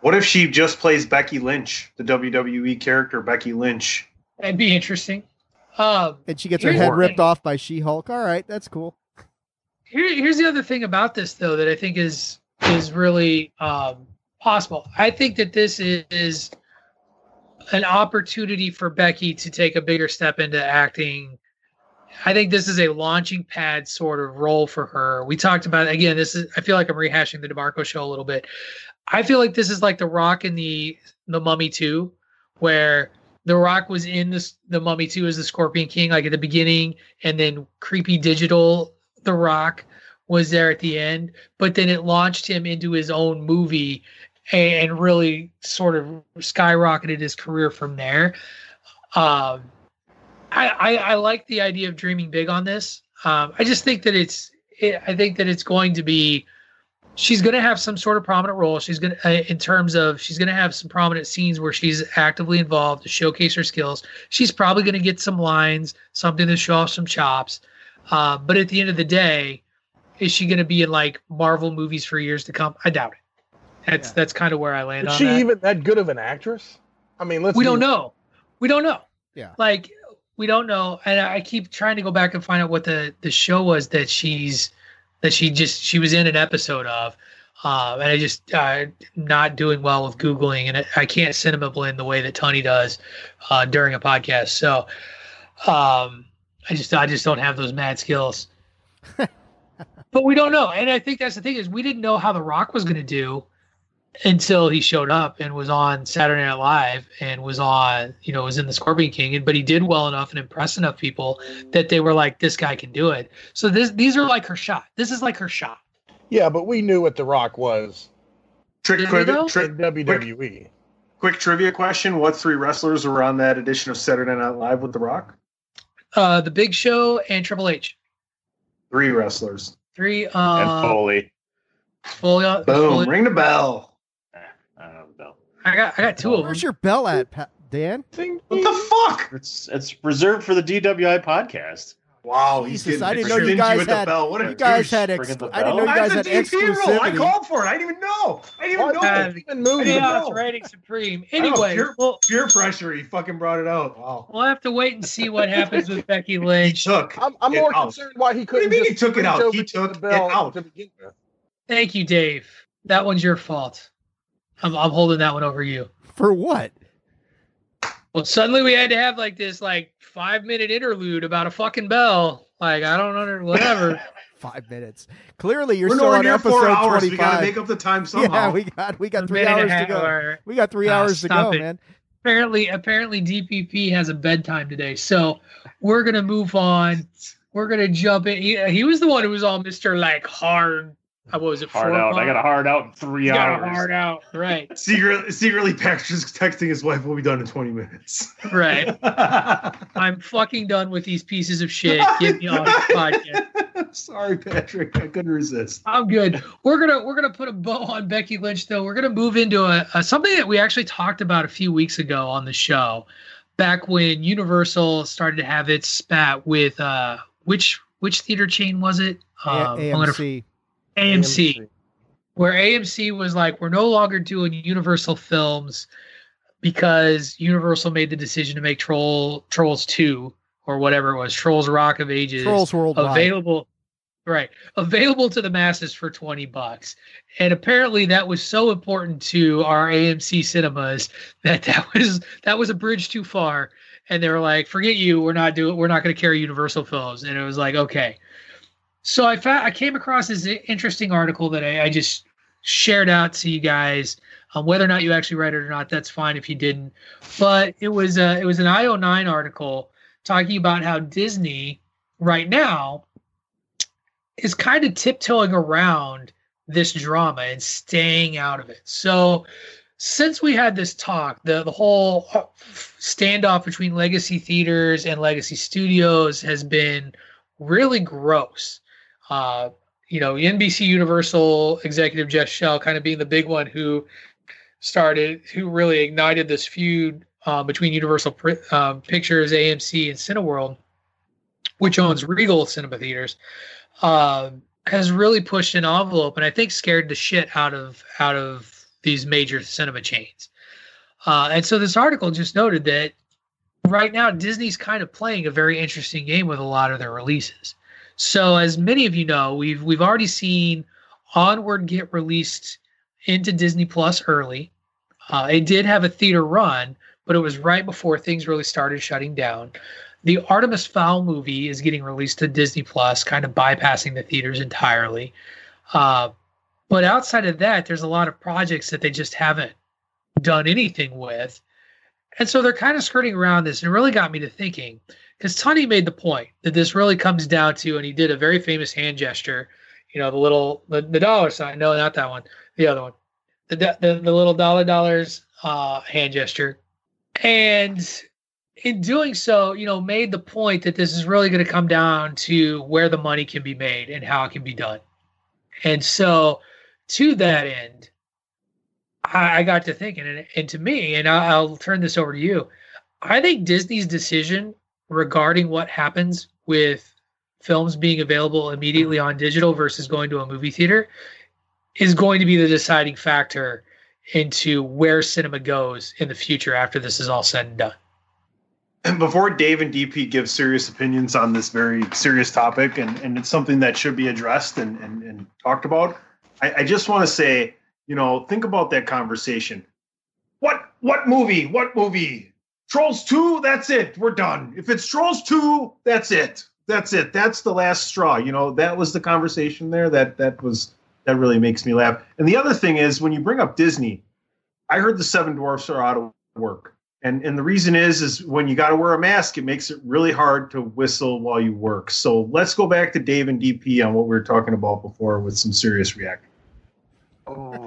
What if she just plays Becky Lynch, the WWE character Becky Lynch? That'd be interesting. Um, And she gets her head ripped thing. off by She Hulk. All right, that's cool. here, here's the other thing about this though that I think is is really um, possible. I think that this is an opportunity for Becky to take a bigger step into acting. I think this is a launching pad sort of role for her. We talked about again. This is. I feel like I'm rehashing the Demarco show a little bit. I feel like this is like the Rock in the the Mummy Two, where the Rock was in this the Mummy Two as the Scorpion King, like at the beginning, and then creepy digital The Rock was there at the end, but then it launched him into his own movie and, and really sort of skyrocketed his career from there. Um, I, I, I like the idea of dreaming big on this. Um, I just think that it's it, I think that it's going to be she's going to have some sort of prominent role. She's going to uh, in terms of she's going to have some prominent scenes where she's actively involved to showcase her skills. She's probably going to get some lines, something to show off some chops. Uh, but at the end of the day, is she going to be in like Marvel movies for years to come? I doubt it. That's Yeah. that's kind of where I land Is on she that. even that good of an actress? I mean, let's we be- don't know. We don't know. Yeah. Like we don't know, and I keep trying to go back and find out what the the show was that she's that she just she was in an episode of. Um, and I just uh, not doing well with googling, and I, I can't cinema blend the way that Tony does uh, during a podcast. So, um, I just I just don't have those mad skills. but we don't know, and I think that's the thing is we didn't know how The Rock was going to do until he showed up and was on Saturday Night Live and was on, you know, was in the Scorpion King, and but he did well enough and impressed enough people that they were like, this guy can do it. So this these are like her shot. This is like her shot. Yeah, but we knew what The Rock was Trick, Did we trick, WWE. quick trivia question: What three wrestlers were on that edition of Saturday Night Live with The Rock? Uh, the Big Show and Triple H. Three wrestlers. Three. and Uh, Foley. Foley, Boom! Foley- Ring the bell. I don't know. I got I got two of them. Where's your bell at, Pa- Dan? What the fuck? It's it's reserved for the DWI podcast. Wow, he's Jesus, getting I didn't know you guys with the had- bell. What a You guys had ex- in the I didn't know you guys had That's a rule. I called for it. I didn't even know. I didn't even know. Uh, even move the Yeah, it's rating supreme. I don't know, Anyway, pure- we'll, Peer pressure. He fucking brought it out. Wow. we'll have to wait and see what happens with Becky Lynch. He took. I'm, I'm it more out. concerned why he do you couldn't. mean he took it out? He took the it bell out. to begin with. Thank you, Dave. That one's your fault. I'm, I'm holding that one over you. For what? Well, suddenly we had to have like this like five minute interlude about a fucking bell. Like I don't know, whatever. Five minutes. Clearly, you're We're still on episode four hours. We got to make up the time somehow. yeah, we got we got A three minute and a hours to go. or- We got three Ah, hours to go, it. man. apparently, apparently DPP has a bedtime today, so we're gonna move on. We're gonna jump in. He, he was the one who was all Mister like hard. Uh, What was it? Hard four out. I got a hard out in three You got hours. a hard out. Right, Secretly, secretly, Patrick's texting his wife. We'll be done in twenty minutes. right. I'm fucking done with these pieces of shit. Get me off the podcast. Sorry, Patrick. I couldn't resist. I'm good. We're gonna we're gonna put a bow on Becky Lynch though. We're gonna move into a, a something that we actually talked about a few weeks ago on the show, back when Universal started to have its spat with uh which which theater chain was it? A- Um, I'm gonna- AMC. AMC, where AMC was like, we're no longer doing Universal films because Universal made the decision to make Troll Trolls Two or whatever it was, Trolls Rock of Ages Trolls Worldwide. available right available to the masses for 20 bucks and apparently that was so important to our amc cinemas that that was that was a bridge too far and they were like forget you we're not doing we're not going to carry universal films and it was like okay so i i came across this interesting article that i, I just shared out to you guys um, whether or not you actually read it or not that's fine if you didn't but it was a, it was an io9 article talking about how disney right now is kind of tiptoeing around this drama and staying out of it. So since we had this talk, the the whole standoff between legacy theaters and legacy studios has been really gross. Uh, you know, NBC Universal executive Jeff Shell kind of being the big one who started, who really ignited this feud uh, between Universal um, Pictures, AMC, and Cineworld, which owns Regal Cinema Theaters, uh, has really pushed an envelope, and I think scared the shit out of out of these major cinema chains. Uh, and so this article just noted that right now Disney's kind of playing a very interesting game with a lot of their releases. So as many of you know, we've we've already seen Onward get released into Disney Plus early. Uh, it did have a theater run, but it was right before things really started shutting down. The Artemis Fowl movie is getting released to Disney Plus, kind of bypassing the theaters entirely. Uh, but outside of that, there's a lot of projects that they just haven't done anything with. And so they're kind of skirting around this. And it really got me to thinking because Tunney made the point that this really comes down to, and he did a very famous hand gesture, you know, the little, the, the dollar sign. No, not that one, the other one, the, the, the little dollar dollars uh, hand gesture. And in doing so, you know, made the point that this is really going to come down to where the money can be made and how it can be done. And so, to that end, I, I got to thinking, and, and to me, and I'll, I'll turn this over to you. I think Disney's decision regarding what happens with films being available immediately on digital versus going to a movie theater is going to be the deciding factor into where cinema goes in the future after this is all said and done. And before Dave and DP give serious opinions on this very serious topic, and, and it's something that should be addressed and, and, and talked about, I, I just want to say, you know, think about that conversation. What what movie? What movie? Trolls 2, that's it. We're done. If it's Trolls 2, that's it. That's it. That's the last straw. You know, that was the conversation there. That that was that really makes me laugh. And the other thing is when you bring up Disney, I heard the Seven Dwarfs are out of work. And and the reason is is when you got to wear a mask, it makes it really hard to whistle while you work. So let's go back to Dave and DP on what we were talking about before with some serious reaction. Oh,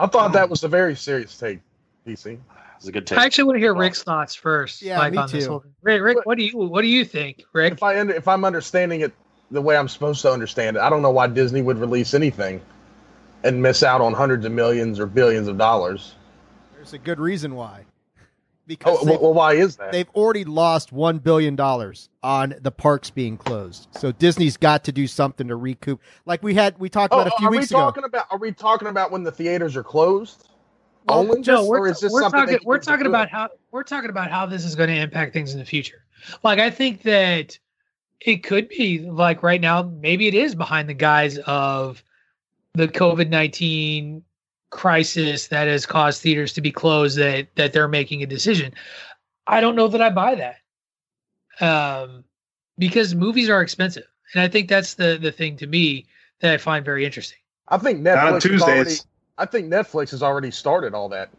I thought that was a very serious take, DC. It's a good take. I actually want to hear Rick's thoughts first. Yeah, like me on this too. whole thing. Rick, Rick, what do you what do you think, Rick? If I under, if I'm understanding it the way I'm supposed to understand it, I don't know why Disney would release anything and miss out on hundreds of millions or billions of dollars. There's a good reason why. Oh, because Oh, well, why is that? they've already lost one billion dollars on the parks being closed. So Disney's got to do something to recoup. Like we had, we talked Oh, about a few are we weeks ago. talking about? Are we talking about when the theaters are closed? Only no, we're, or is this we're something talking we're talking about how we're talking about how this is going to impact things in the future. Like I think that it could be like right now, maybe it is behind the guise of the COVID nineteen crisis that has caused theaters to be closed that that they're making a decision. I don't know that I buy that. Um because movies are expensive. And I think that's the the thing to me that I find very interesting. I think Not on Netflix. already, Tuesdays. I think Netflix has already started all that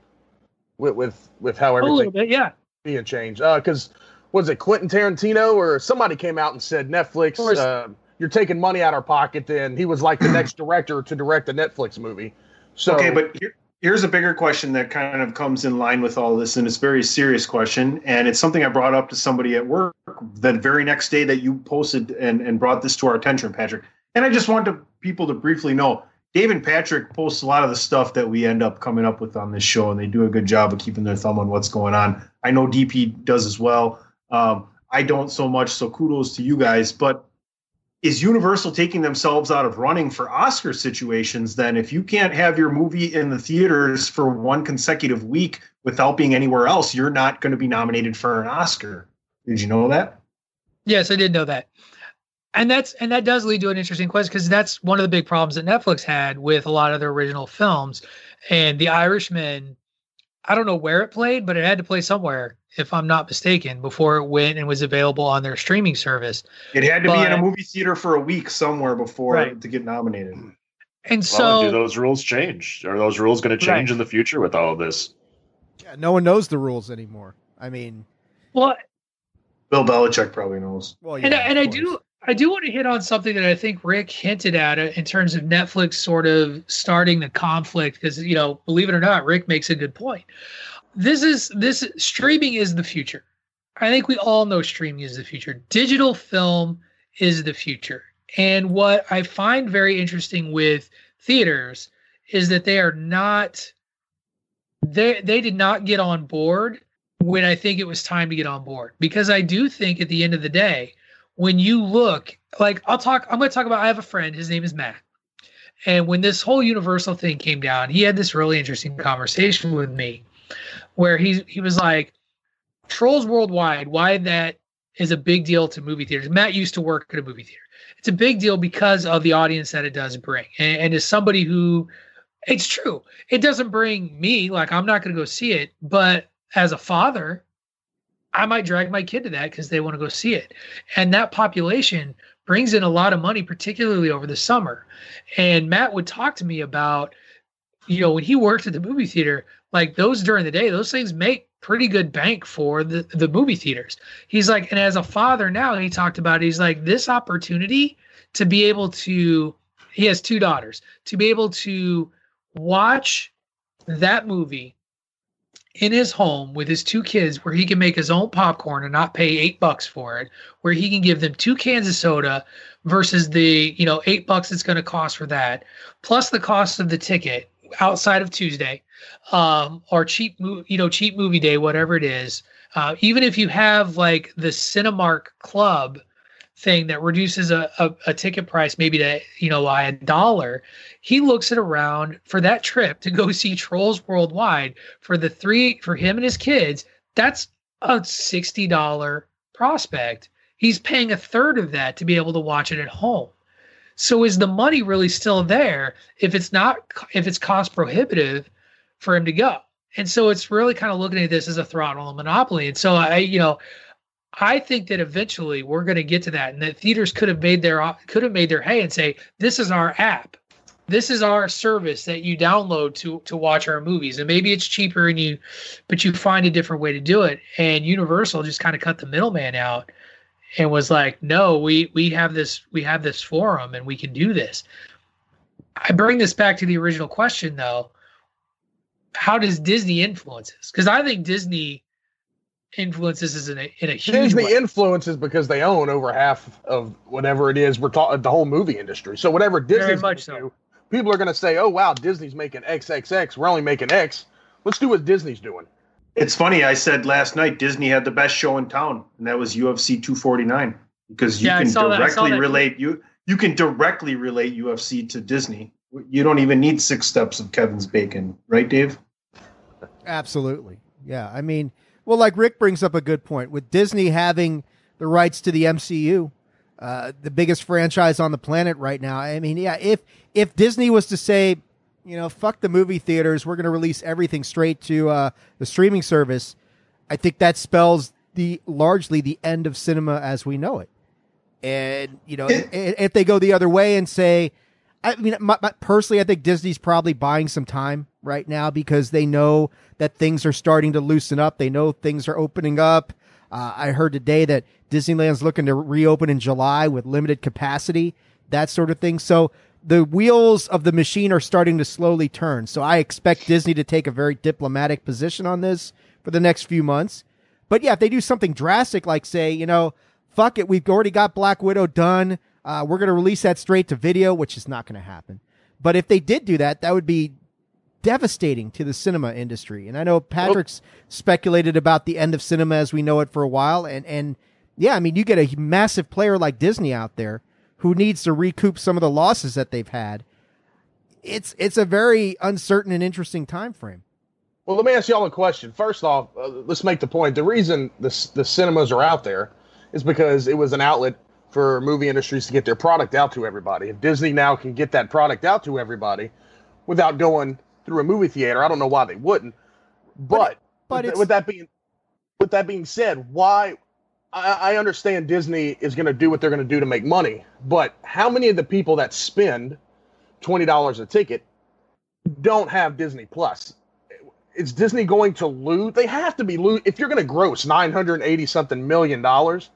with with with how everything bit, yeah. being changed. Because was it Quentin Tarantino or somebody came out and said Netflix, uh, you're taking money out of our pocket. Then he was like the next director to direct a Netflix movie. So okay, but here, here's a bigger question that kind of comes in line with all this, and it's a very serious question, and it's something I brought up to somebody at work the very next day that you posted and, and brought this to our attention, Patrick. And I just want to, people to briefly know, Dave and Patrick post a lot of the stuff that we end up coming up with on this show, and they do a good job of keeping their thumb on what's going on. I know DP does as well. Um, I don't so much, so kudos to you guys. But is Universal taking themselves out of running for Oscar situations then if you can't have your movie in the theaters for one consecutive week without being anywhere else, you're not going to be nominated for an Oscar. Did you know that? Yes, I did know that. And that's and that does lead to an interesting question because that's one of the big problems that Netflix had with a lot of their original films. And The Irishman, I don't know where it played, but it had to play somewhere, if I'm not mistaken, before it went and was available on their streaming service. It had to be in a movie theater for a week somewhere before Right. to get nominated. And Well, do those rules change? Are those rules going to change Right. in the future with all of this? Yeah, no one knows the rules anymore. I mean, well Bill Belichick probably knows. well, yeah, and I, and I do I do want to hit on something that I think Rick hinted at uh, in terms of Netflix sort of starting the conflict because you know, believe it or not, Rick makes a good point. This is this streaming is the future. I think we all know streaming is the future. Digital film is the future. And what I find very interesting with theaters is that they are not they they did not get on board when I think it was time to get on board because I do think at the end of the day when you look like I'll talk I'm going to talk about I have a friend his name is Matt. And when this whole universal thing came down he had this really interesting conversation with me where he he was like Trolls Worldwide why that is a big deal to movie theaters. Matt used to work at a movie theater. It's a big deal because of the audience that it does bring. And, and as somebody who it's true it doesn't bring me like I'm not going to go see it but as a father I might drag my kid to that because they want to go see it. And that population brings in a lot of money, particularly over the summer. And Matt would talk to me about, you know, when he worked at the movie theater, like those during the day, those things make pretty good bank for the, the movie theaters. He's like, and as a father now, he talked about, he's like, this opportunity to be able to, he has two daughters, to be able to watch that movie in his home with his two kids where he can make his own popcorn and not pay eight bucks for it, where he can give them two cans of soda versus the, you know, eight bucks it's going to cost for that, plus the cost of the ticket outside of Tuesday, um, or cheap, you know, cheap movie day, whatever it is. Uh, even if you have like the Cinemark Club thing that reduces a, a, a ticket price maybe to, you know, a dollar, he looks at around for that trip to go see Trolls Worldwide for the three for him and his kids. That's a sixty dollar prospect. He's paying a third of that to be able to watch it at home. So is the money really still there if it's not if it's cost prohibitive for him to go? And so it's really kind of looking at this as a throttle monopoly. And so I, you know, I think that eventually we're going to get to that, and that theaters could have made their could have made their hay and say, "This is our app. This is our service that you download to to watch our movies. And maybe it's cheaper and you but you find a different way to do it. And universal just kind of cut the middleman out and was like no we we have this we have this forum and we can do this. I bring this back to the original question though. How does disney influence this? Because i think disney influences is in a, in a huge Disney way. influences because they own over half of whatever it is we're talking the whole movie industry. So whatever Disney's much gonna so. do, people are going to say, "Oh wow, Disney's making XXX. We're only making X. Let's do what Disney's doing." It's funny. I said last night Disney had the best show in town, and that was UFC 249 because you Yeah, can saw that- I saw directly that. relate you. You can directly relate UFC to Disney. You don't even need six steps of Kevin's bacon, right, Dave? Absolutely. Yeah. I mean, well, like Rick brings up a good point with Disney having the rights to the MCU, uh, the biggest franchise on the planet right now. I mean, yeah, if if Disney was to say, you know, fuck the movie theaters, we're going to release everything straight to uh, the streaming service, I think that spells the largely the end of cinema as we know it. And you know, if, if they go the other way and say, I mean, my, my, personally, I think Disney's probably buying some time right now because they know that things are starting to loosen up. They know things are opening up. Uh, I heard today that Disneyland's looking to reopen in July with limited capacity, that sort of thing. So the wheels of the machine are starting to slowly turn. So I expect Disney to take a very diplomatic position on this for the next few months. But yeah, if they do something drastic, like say, you know, fuck it, we've already got Black Widow done. Uh, we're going to release that straight to video, which is not going to happen. But if they did do that, that would be devastating to the cinema industry. And I know Patrick's speculated about the end of cinema as we know it for a while. And, and yeah, I mean, you get a massive player like Disney out there who needs to recoup some of the losses that they've had. It's, it's a very uncertain and interesting time frame. Well, let me ask y'all a question. First off, uh, let's make the point. The reason the the cinemas are out there is because it was an outlet for movie industries to get their product out to everybody. If Disney now can get that product out to everybody without going through a movie theater, I don't know why they wouldn't. But but with, it's- with that being with that being said, why I, I understand Disney is going to do what they're going to do to make money, but how many of the people that spend twenty dollars a ticket don't have Disney Plus? Is Disney going to lose? They have to be lose if you're going to gross nine hundred eighty something million dollars.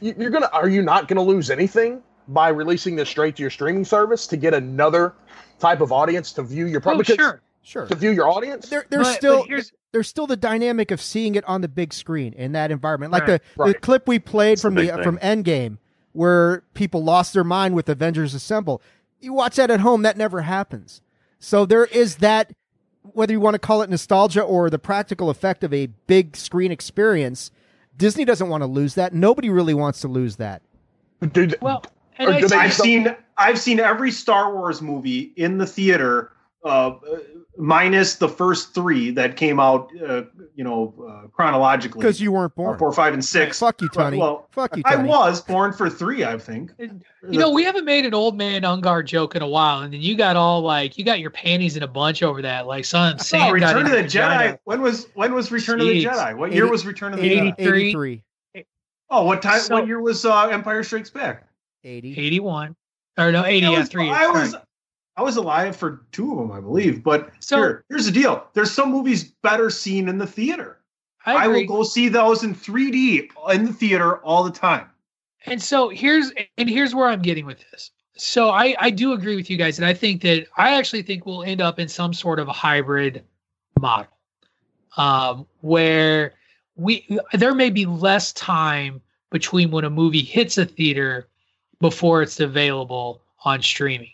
you're gonna are you not gonna lose anything by releasing this straight to your streaming service to get another type of audience to view your Oh, sure. Sure. To view your audience. There, there's But- but still here's- there's still the dynamic of seeing it on the big screen in that environment. Like Right. the, the clip we played That's from the, big thing. from Endgame, where people lost their mind with Avengers Assemble. You watch that at home, that never happens. So there is that, whether you want to call it nostalgia or the practical effect of a big screen experience. Disney doesn't want to lose that. Nobody really wants to lose that. Dude, Well, and I do they- see- I've seen I've seen every Star Wars movie in the theater, uh, minus the first three that came out, uh, you know, uh, chronologically. Because you weren't Uh, born. four, five, and six. Fuck you, Tony. Well, Fuck you, I was born for three, I think. You know, we haven't made an old man Ungar joke in a while, and then you got all like, you got your panties in a bunch over that. Like some Oh, sand got Return in of the your Jedi. vagina. When was when was Return of the Jedi? What year was Return of the eighty- Jedi? 83, Oh, what time? So- what year was uh, Empire Strikes Back? 80. 81. Or no, 80, I yeah, was, three. I was sorry. I was alive for two of them, I believe. But So- here, here's the deal: there's some movies better seen in the theater. I, I, will go see those in 3D in the theater all the time. And so here's and here's where I'm getting with this. So I I do agree with you guys, and I think that I actually think we'll end up in some sort of a hybrid model, um, where we there may be less time between when a movie hits a theater before it's available on streaming.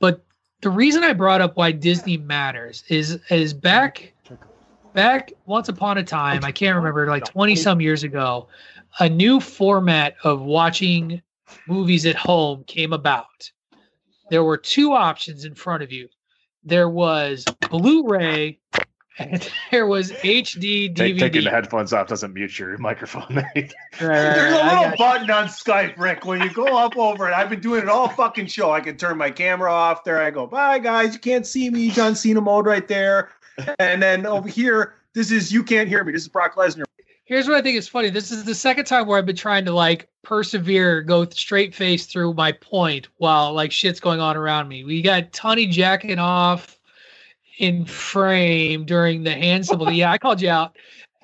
But the reason I brought up why Disney matters is is back back once upon a time, I can't remember like 20 some years ago, a new format of watching movies at home came about. There were two options in front of you. There was Blu-ray there was HD Take, taking the headphones off doesn't mute your microphone. Right, right, There's a little got you. button on Skype, Rick. When you go up over it, I've been doing it all fucking show. I can turn my camera off there. I go, bye guys, you can't see me. John Cena mode right there. And then over here, this is you can't hear me. This is Brock Lesnar. Here's what I think is funny. This is the second time where I've been trying to like persevere, go straight face through my point while like shit's going on around me. We got Tony jacking off in frame during the hand symbol. yeah, I called you out.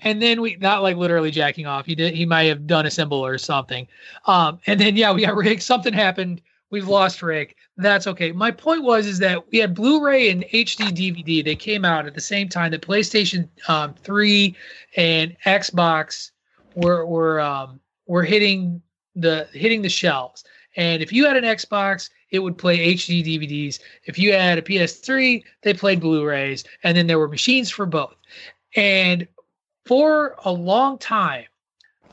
And then we not like literally jacking off. He did he might have done a symbol or something. Um, and then yeah, we got Rick. Something happened. We've lost Rick. That's okay. My point was is that we had Blu-ray and HD DVD. They came out at the same time that PlayStation um, 3 and Xbox were were um, were hitting the hitting the shelves. And if you had an Xbox, it would play HD DVDs. If you had a PS3, they played Blu-rays, and then there were machines for both. And for a long time,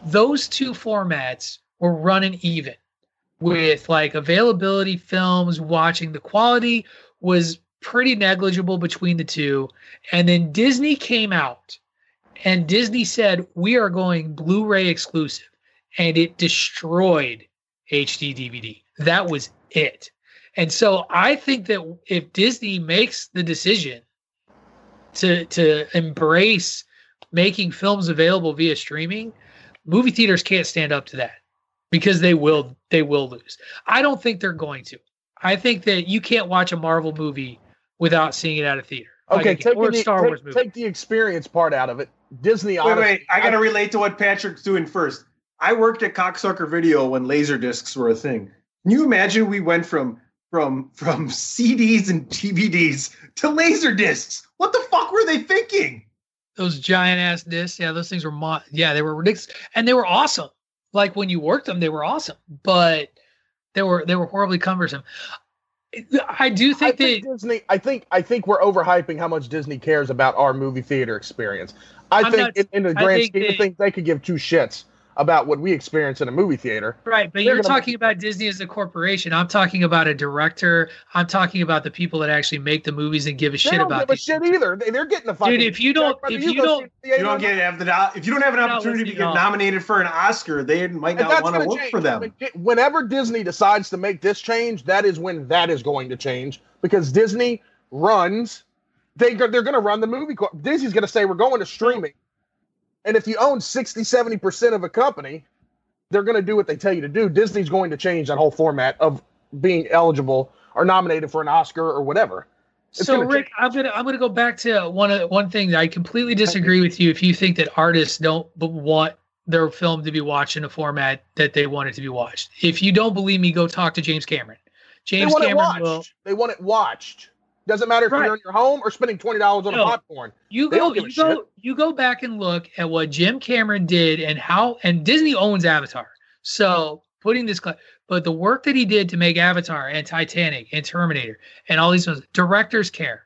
those two formats were running even with like availability films watching the quality was pretty negligible between the two and then disney came out and disney said we are going blu-ray exclusive and it destroyed hd dvd that was it and so i think that if disney makes the decision to to embrace making films available via streaming movie theaters can't stand up to that because they will they will lose. I don't think they're going to. I think that you can't watch a Marvel movie without seeing it at a theater. Okay, again, take or the, Star take, Wars movie. take the experience part out of it. Disney. Wait, honestly- wait. I got to relate to what Patrick's doing first. I worked at Cocksucker Video when laser discs were a thing. Can you imagine we went from from from CDs and DVDs to laser discs? What the fuck were they thinking? those giant ass discs, yeah, those things were mo- yeah, they were ridiculous and they were awesome. Like when you worked them, they were awesome, but they were they were horribly cumbersome. I do I think think that Disney. I think I think we're overhyping how much Disney cares about our movie theater experience. I I'm think not- in, in the grand scheme that- of things, they could give two shits about what we experience in a movie theater. Right, but They're you're gonna- talking about Disney as a corporation. I'm talking about a director. I'm talking about the people that actually make the movies and give a They shit don't about give a shit things. either. They, they're getting the fucking. Dude, if you don't- if you go don't- the You don't get not. have the if you don't have an opportunity to get all. nominated for an Oscar, they might not want to gonna work change. for them. Whenever Disney decides to make this change, that is when that is going to change because Disney runs. They they're going to run the movie. Disney's going to say we're going to streaming, and if you own 60, 70 percent of a company, they're going to do what they tell you to do. Disney's going to change that whole format of being eligible or nominated for an Oscar or whatever. It's So gonna Rick, I'm gonna I'm gonna go back to uh, one of one thing that I completely disagree with you if you think that artists don't want their film to be watched in a format that they want it to be watched. If you don't believe me, go talk to James Cameron. James Cameron will. They want it watched. Doesn't matter if Right. you're in your home or spending twenty dollars on No. a popcorn. You They go, don't give a you go, you go back and look at what Jim Cameron did and how, and Disney owns Avatar. So putting this, but the work that he did to make Avatar and Titanic and Terminator and all these ones, directors care,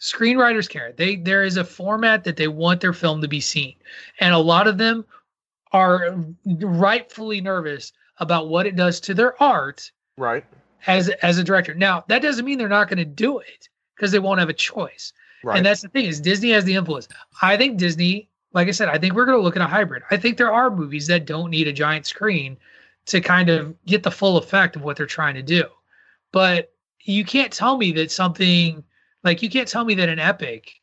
screenwriters care. They there is a format that they want their film to be seen, and a lot of them are rightfully nervous about what it does to their art Right. As as a director. Now that doesn't mean they're not going to do it because they won't have a choice. Right. And that's the thing is Disney has the influence. I think Disney, like I said, I think we're going to look at a hybrid. I think there are movies that don't need a giant screen to kind of get the full effect of what they're trying to do. But you can't tell me that something like you can't tell me that an epic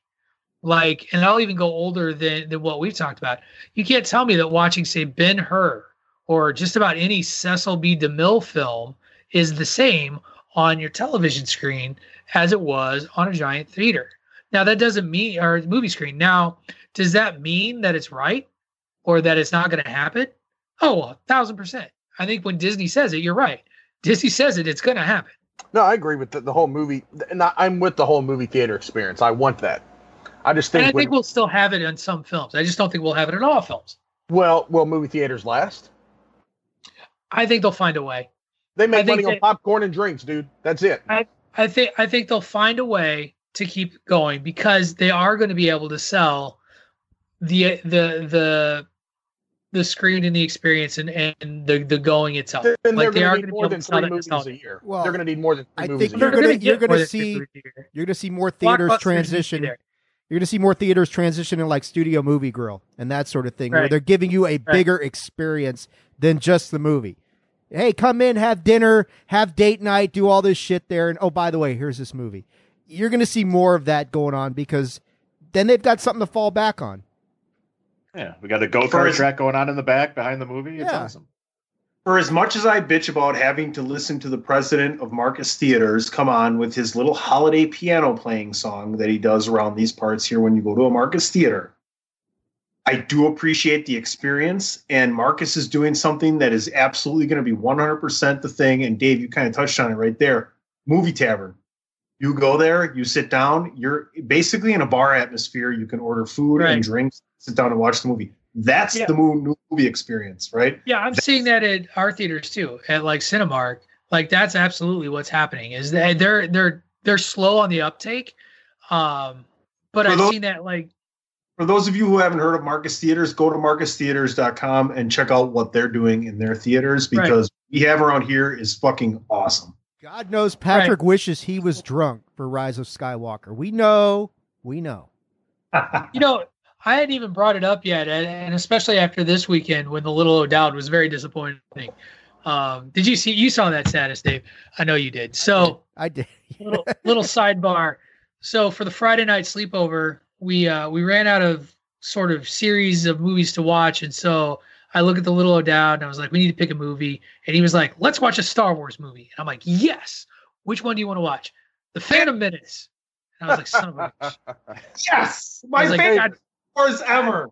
like and I'll even go older than than what we've talked about. You can't tell me that watching say Ben Hur or just about any Cecil B. DeMille film is the same on your television screen as it was on a giant theater. Now that doesn't mean or movie screen. Now, does that mean that it's right or that it's not going to happen? Oh, a thousand percent. I think when Disney says it, you're right. Disney says it, it's going to happen. No, I agree with the, the whole movie. And I, I'm with the whole movie theater experience. I want that. I just think, and I when, think we'll still have it in some films. I just don't think we'll have it in all films. well, will movie theaters last? I think they'll find a way. They make think money on popcorn and drinks, dude. That's it. I I think I think they'll find a way to keep going because they are going to be able to sell the the the the screen and the experience and, and the the going itself. Then Like they are going to going to need be more able than to sell three that movies nostalgia. a year. Well, they're going to need more than three I think a you're gonna- you're gonna see- three movies a year. You're going to see more theaters Blockbusters transition. You're going to see more theaters transition in like Studio Movie Grill and that sort of thing, where they're giving you a bigger experience than just the movie. Hey, come in, have dinner, have date night, do all this shit there, and oh, by the way, here's this movie. You're going to see more of that going on because then they've got something to fall back on. Yeah, we got a go kart track going on in the back behind the movie. It's Yeah. awesome. For as much as I bitch about having to listen to the president of Marcus Theaters come on with his little holiday piano playing song that he does around these parts here when you go to a Marcus Theater, I do appreciate the experience. And Marcus is doing something that is absolutely going to be 100% the thing. And Dave, you kind of touched on it right there movie tavern. You go there, you sit down, you're basically in a bar atmosphere. You can order food Right. and drinks, sit down and watch the movie. That's Yeah. the mo- movie experience, right? Yeah, I'm seeing that at our theaters too, at like Cinemark. Like that's absolutely what's happening. Is that they're they're they're slow on the uptake, um, but For I've those- seen that like For those of you who haven't heard of Marcus Theaters, go to marcustheaters.com and check out what they're doing in their theaters Right. because we have around here is fucking awesome. God knows Patrick wishes he was drunk for Rise of Skywalker. We know, we know. you know I hadn't even brought it up yet, and, and especially after this weekend when the little O'Dowd was very disappointing. Um, did you see? You saw that status, Dave? I know you did. So I did. little little sidebar. So for the Friday night sleepover, we uh, we ran out of sort of series of movies to watch, and so I look at the little O'Dowd and I was like, we need to pick a movie, and he was like, let's watch a Star Wars movie, and I'm like, yes. Which one do you want to watch? The Phantom Menace. And I was like, son of a bitch. yes, my like, favorite God Wars ever.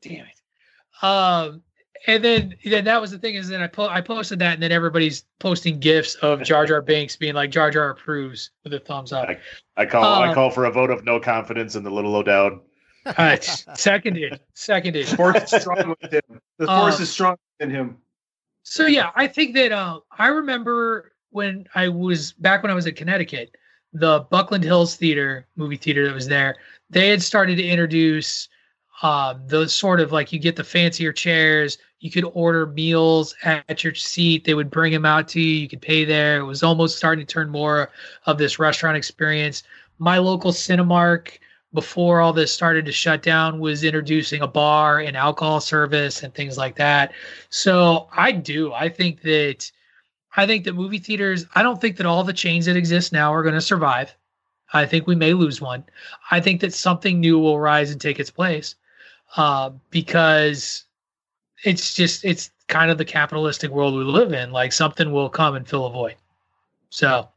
damn it. Um, and then then that was the thing is then I po- I posted that and then everybody's posting gifs of Jar Jar Binks being like Jar Jar approves with a thumbs up. I call I Um, call for a vote of no confidence in the little O'Dowd. Uh, seconded, seconded. The force is strong with him. The Uh, force is strong in him. So yeah, I think that uh, I remember when I was back when I was at Connecticut, the Buckland Hills Theater movie theater that was there. They had started to introduce um, the sort of like you get the fancier chairs. You could order meals at your seat. They would bring them out to you. You could pay there. It was almost starting to turn more of this restaurant experience. My local Cinemark, before all this started to shut down, was introducing a bar and alcohol service and things like that. So I do. I think that I think that movie theaters, I don't think that all the chains that exist now are going to survive. I think we may lose one. I think that something new will rise and take its place uh, because it's just, it's kind of the capitalistic world we live in. Like something will come and fill a void. So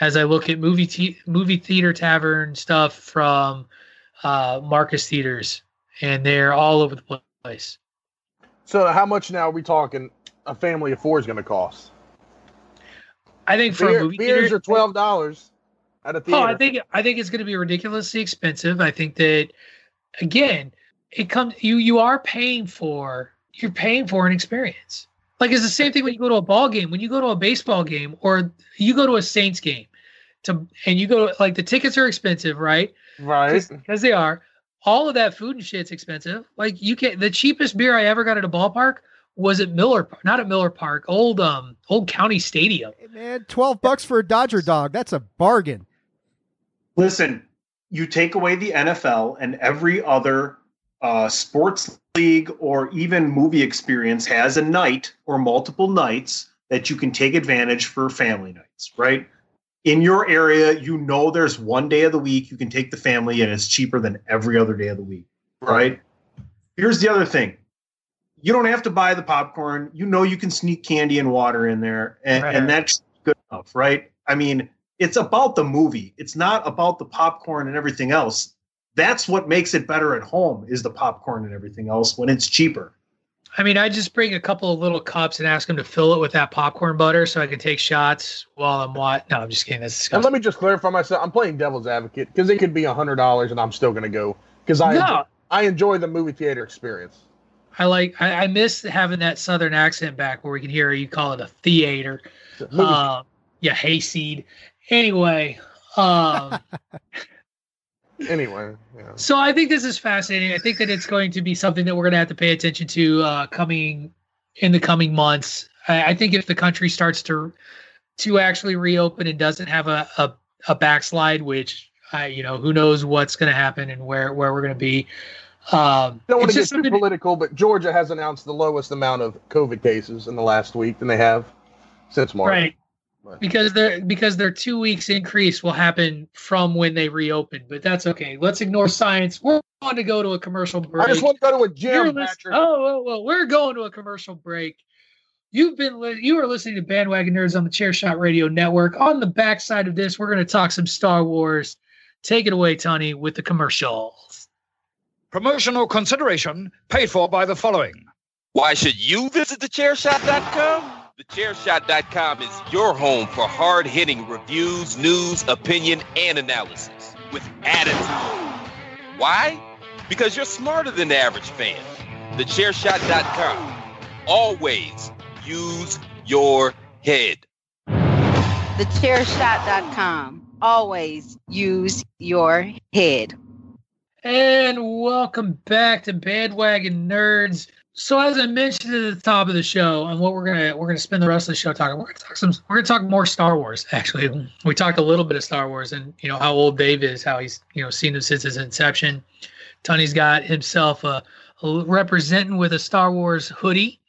as I look at movie, te- movie theater tavern stuff from uh, Marcus Theaters, and they're all over the place. So how much now are we talking? A family of four is going to cost. I think for a Beer, movie beers theater, are twelve dollars at a theater. Oh, I think I think it's going to be ridiculously expensive. I think that again, it comes you you are paying for you're paying for an experience. Like it's the same thing when you go to a ball game, when you go to a baseball game, or you go to a Saints game, to and you go like the tickets are expensive, right? right. Because they are. All of that food and shit's expensive. Like you can the cheapest beer I ever got at a ballpark was at Miller, not at Miller Park, old um old County Stadium. Hey, man, twelve bucks for a Dodger dog. That's a bargain. Listen, you take away the NFL and every other uh, sports league or even movie experience has a night or multiple nights that you can take advantage for family nights, right? In your area, you know there's one day of the week you can take the family and it's cheaper than every other day of the week, right? Here's the other thing. You don't have to buy the popcorn. You know you can sneak candy and water in there, and, Right. and that's good enough, right? I mean, it's about the movie. It's not about the popcorn and everything else. That's what makes it better at home is the popcorn and everything else when it's cheaper. I mean, I just bring a couple of little cups and ask them to fill it with that popcorn butter so I can take shots while I'm what? No, I'm just kidding. That's And disgusting. let me just clarify myself. I'm playing devil's advocate because it could be a hundred dollars, and I'm still going to go because I no, I enjoy the movie theater experience. I like. I, I miss having that southern accent back where we can hear you call it a theater. Movie- Um, yeah, hayseed. Anyway, um, anyway, yeah. so I think this is fascinating. I think that it's going to be something that we're going to have to pay attention to uh, coming in the coming months. I, I think if the country starts to to actually reopen and doesn't have a a, a backslide, which I you know who knows what's going to happen and where where we're going to be. Um, don't want it's to get just too political, but Georgia has announced the lowest amount of COVID cases in the last week than they have since March. right Right. because their because their two weeks increase will happen from when they reopen but that's okay. Let's ignore science. We're going to go to a commercial break I just want to go to a gym, lis- oh, well, oh, we're going to a commercial break. You've been li- you are listening to bandwagon nerds on the Chairshot radio network. On the backside of this we're going to talk some star wars. Take it away tony with the commercials. Promotional consideration paid for by the following. Why should you visit the thechairshot.com? Thechairshot.com is your home for hard hitting reviews, news, opinion, and analysis with attitude. Why? Because you're smarter than the average fan. Thechairshot.com. Always use your head. thechairshot.com. Always use your head. And welcome back to Bandwagon Nerds. So as I mentioned at the top of the show, and what we're gonna we're gonna spend the rest of the show talking, we're gonna talk some we're gonna talk more Star Wars. Actually, we talked a little bit of Star Wars, and you know how old Dave is, how he's you know seen them since his inception. Tony's got himself a, a representing with a Star Wars hoodie.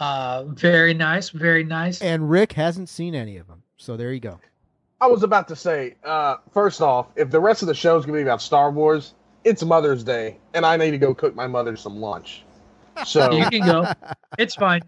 Uh, very nice, very nice. And Rick hasn't seen any of them. So there you go. I was about to say, uh, first off, if the rest of the show is going to be about Star Wars, it's Mother's Day, and I need to go cook my mother some lunch. So, You can go. It's fine.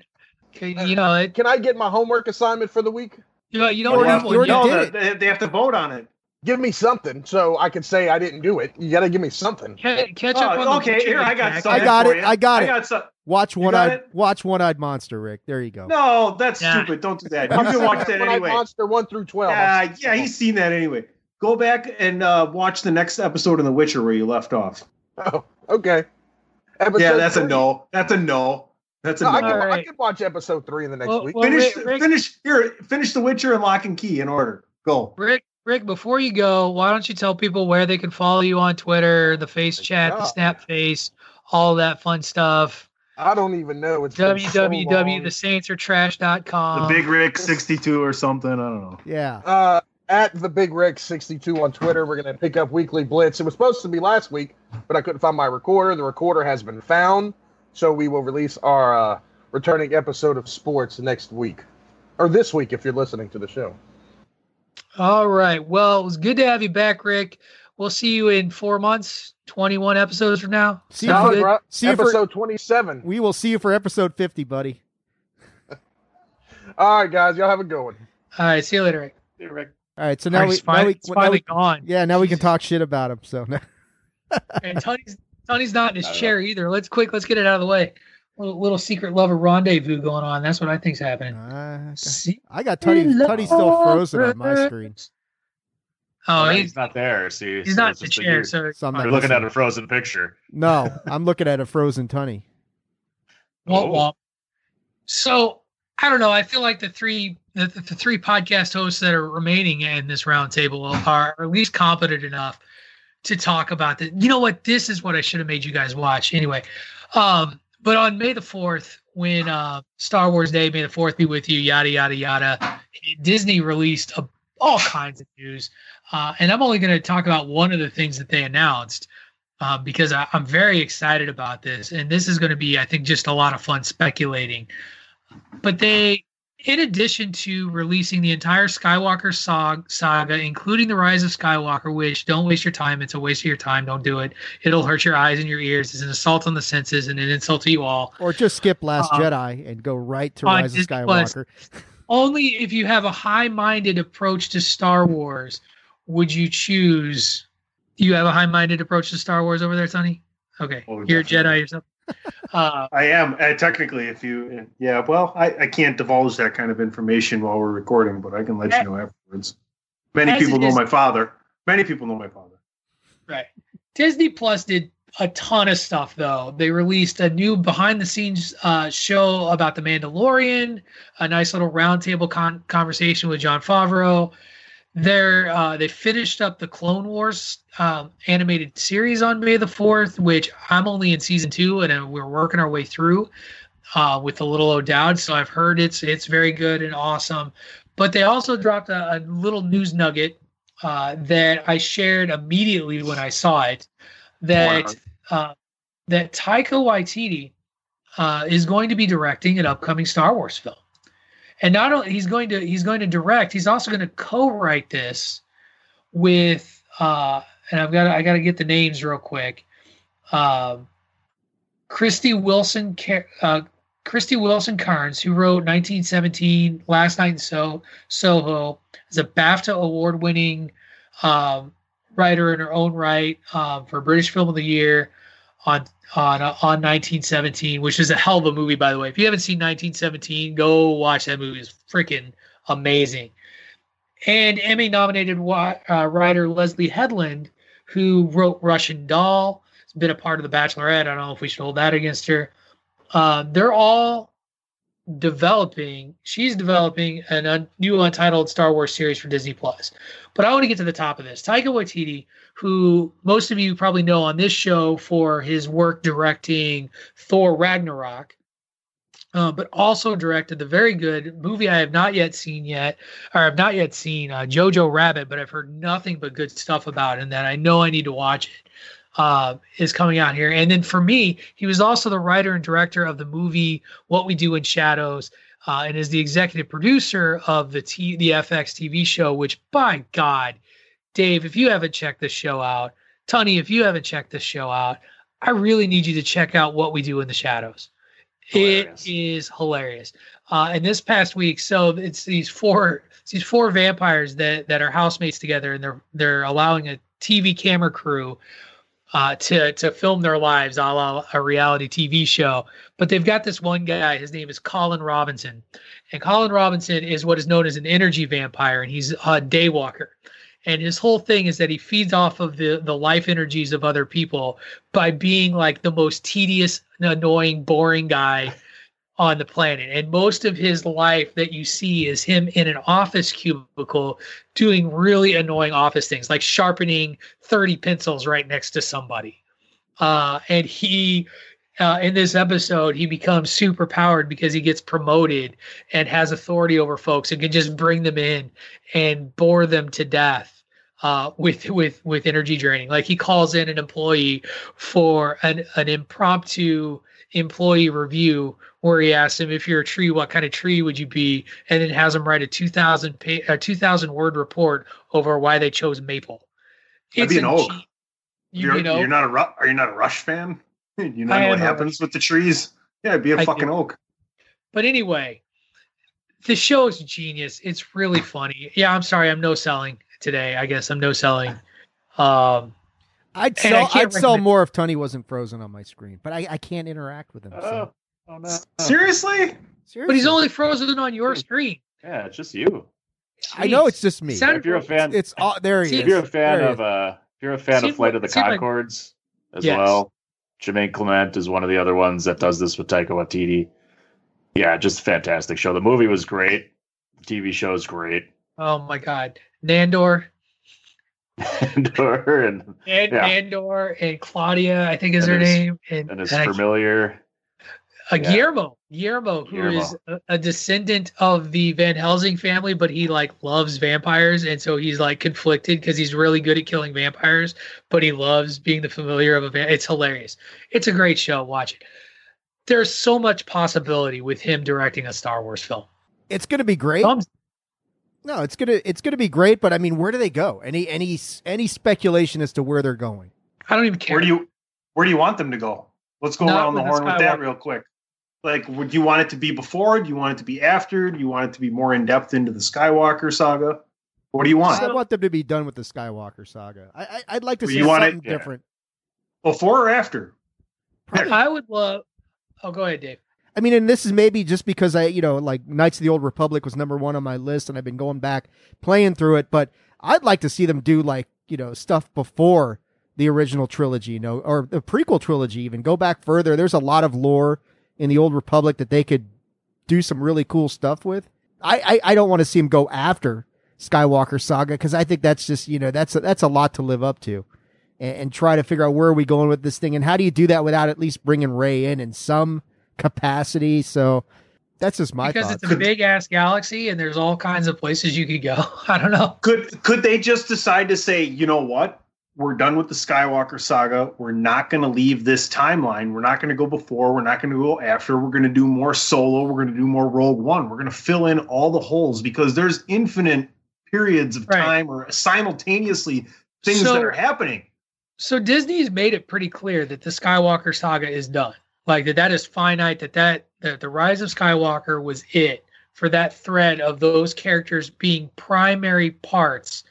Okay, You know, it, can I get my homework assignment for the week? you know, you don't You have you one already. No, did they, they have to vote on it. Give me something so I can say I didn't do it. You got to give me something. Ca- Catch up on Oh, the okay, here I got Jack. some. I got it. I got it. I got some. Watch one eyed. watch one eyed monster, Rick. There you go. No, that's Nah. stupid. Don't do that. You can watch that when I anyway. Monster one through twelve. Yeah, yeah, he's seen that anyway. Go back and uh, watch the next episode of The Witcher where you left off. Oh, okay. Episode yeah, that's a no. That's a no. That's a No, no. I, can, I can watch episode three in the next Well- week. well, finish, Rick- Rick- finish here. Finish The Witcher and Locke and Key in order. Go. Rick, Rick, before you go, why don't you tell people where they can follow you on Twitter, the Face Chat, the God. Snap Face, all that fun stuff? I don't even know. It's been so long. www.thesaintsaretrash.com. The Big Rick sixty two or something. I don't know. Yeah. Uh, at the Big Rick 62 on Twitter, we're going to pick up weekly blitz. It was supposed to be last week, but I couldn't find my recorder. The recorder has been found, so we will release our uh, returning episode of sports next week, or this week if you're listening to the show. All right. Well, it was good to have you back, Rick. We'll see you in four months, 21 episodes from now. See you for- see you for- episode 27. We will see you for episode fifty, buddy. All right, guys, y'all have a good one. All right. See you later, Rick. Rick. All right, so now we, he's now finally, we, he's now we gone. yeah, now we can talk shit about him. So And Tony's, Tony's not in his chair either. Let's quick. Let's get it out of the way. little, little secret lover rendezvous going on. That's what I think's happening. Uh, Secret I got Tutty. Tutty's still frozen on my screen. Oh, Right, he's, he's not there. See, he's so not in the chair. you're- So So I'm You're looking at a frozen picture. No, I'm looking at a frozen Tony. Womp Oh. womp. So I don't know. I feel like the three the, the three podcast hosts that are remaining in this roundtable are at least competent enough to talk about this. You know what? This is what I should have made you guys watch anyway. Um, but on May the fourth, when uh, Star Wars Day, May the fourth be with you, yada yada yada. Disney released a, all kinds of news, uh, and I'm only going to talk about one of the things that they announced uh, because I, I'm very excited about this. And this is going to be, I think, just a lot of fun speculating. But they, in addition to releasing the entire Skywalker saga, including the Rise of Skywalker, which don't waste your time. It's a waste of your time. Don't do it. It'll hurt your eyes and your ears. It's an assault on the senses and an insult to you all. Or just skip Last Uh, Jedi and go right to Rise of Disney Plus. Skywalker. Only if you have a high-minded approach to Star Wars would you choose. You have a high-minded approach to Star Wars over there, Sonny. Okay, Oh, you're a. Jedi yourself. Uh, I am uh, technically. If you, yeah, well, I, I can't divulge that kind of information while we're recording, but I can let you know afterwards. Many people know is- my father. Many people know my father. Right. Disney Plus did a ton of stuff though. They released a new behind the scenes uh, show about the Mandalorian, a nice little roundtable con- conversation with Jon Favreau. They're, uh, they finished up the Clone Wars um, animated series on May the 4th, which I'm only in season two and uh, we're working our way through uh, with a little O'Dowd. So I've heard it's it's very good and awesome. But they also dropped a, a little news nugget uh, that I shared immediately when I saw it. That uh, that Taika Waititi uh, is going to be directing an upcoming Star Wars film, and not only he's going to he's going to direct, he's also going to co-write this with. Uh, and I've got I got to get the names real quick. Um, Krysty Wilson, uh, Krysty Wilson-Cairns, who wrote 1917, Last Night in so- Soho, is a BAFTA award-winning um, writer in her own right um, for British Film of the Year on on uh, on 1917, which is a hell of a movie, by the way. If you haven't seen 1917, go watch that movie. It's freaking amazing. And Emmy-nominated uh, writer Leslie Headland, who wrote Russian Doll, has been a part of The Bachelorette. I don't know if we should hold that against her. Uh, they're all developing. She's developing a un- new untitled Star Wars series for Disney Plus. But I want to get to the top of this. Taika Waititi, who most of you probably know on this show for his work directing Thor Ragnarok, uh, but also directed the very good movie I have not yet seen yet, or I've not yet seen uh, Jojo Rabbit, but I've heard nothing but good stuff about, it, and that I know I need to watch it. Uh, is coming out here, and then for me, he was also the writer and director of the movie What We Do in Shadows, uh, and is the executive producer of the T- the FX TV show. Which, by God, Dave, if you haven't checked this show out, Tony, if you haven't checked this show out, I really need you to check out What We Do in the Shadows. Hilarious. It is hilarious. Uh, and this past week, so it's these four it's these four vampires that that are housemates together, and they're they're allowing a TV camera crew uh, to to film their lives, a la a reality TV show. But they've got this one guy. His name is Colin Robinson, and Colin Robinson is what is known as an energy vampire, and he's a daywalker. And his whole thing is that he feeds off of the the life energies of other people by being like the most tedious, annoying, boring guy on the planet. And most of his life that you see is him in an office cubicle doing really annoying office things, like sharpening 30 pencils right next to somebody. Uh, and he, uh, in this episode, he becomes super powered because he gets promoted and has authority over folks and can just bring them in and bore them to death uh, with with with energy draining. Like he calls in an employee for an an impromptu employee review where he asks him if you're a tree, what kind of tree would you be, and then has him write a two thousand a two thousand word report over why they chose maple. I'd be an oak. You, You're, you know, you're not a Ru- are you not a Rush fan? You I know what happens with the trees? Yeah, be a I fucking do. oak. But anyway, the show is genius. It's really funny. Yeah, I'm sorry, I'm no selling today. I guess I'm no selling. Um, I'd sell. I'd sell recommend- more if Tony wasn't frozen on my screen, but I, I can't interact with him. So. Oh, Oh, no. Seriously? But he's only frozen on your screen. Yeah, it's just you. I know it's just me. Sound- If you're a fan, It's all there. He See, is. if you're a fan of uh, if you're a fan Seemed of Flight of the seemed like- Conchords as Yes. well, Jermaine Clement is one of the other ones that does this with Taika Waititi. Yeah, just fantastic show. The movie was great. The TV show is great. Oh my God, Nandor, and, and and Yeah. Nandor, and Claudia, I think is And her his- name, and, and it's and I- familiar. uh, yeah. Guillermo, Guillermo, who is Guillermo. a, a descendant of the Van Helsing family, but he like loves vampires, and so he's like conflicted because he's really good at killing vampires, but he loves being the familiar of a van. It's hilarious. It's a great show. Watch it. There's so much possibility with him directing a Star Wars film. It's going to be great. Thumbs- No, it's gonna it's gonna be great. But I mean, where do they go? Any any any speculation as to where they're going? I don't even care. Where do you where do you want them to go? Let's go Not around the horn with that real quick. Like, would you want it to be before? Do you want it to be after? Do you want it to be more in depth into the Skywalker saga? What do you want? I want them to be done with the Skywalker saga. I, I I'd like to Well, see you want it- something yeah. different. Before or after? I would love. Oh, go ahead, Dave. I mean, and this is maybe just because I, you know, like Knights of the Old Republic was number one on my list, and I've been going back playing through it. But I'd like to see them do like you know stuff before the original trilogy, you know, or the prequel trilogy. Even go back further. There's a lot of lore in the Old Republic that they could do some really cool stuff with. I I, I don't want to see them go after Skywalker saga because I think that's just you know that's a, that's a lot to live up to. And, and try to figure out where are we going with this thing, and how do you do that without at least bringing Rey in in some capacity. So that's just my because thoughts. it's a big ass galaxy and there's all kinds of places you could go. I don't know. Could could they just decide to say, you know what? We're done with the Skywalker saga. We're not going to leave this timeline. We're not going to go before. We're not going to go after. We're going to do more solo. We're going to do more Rogue One. We're going to fill in all the holes because there's infinite periods of Right. time or simultaneously things So- that are happening. So Disney's made it pretty clear that the Skywalker saga is done. Like that that is finite that that that the rise of Skywalker was it for that thread of those characters being primary parts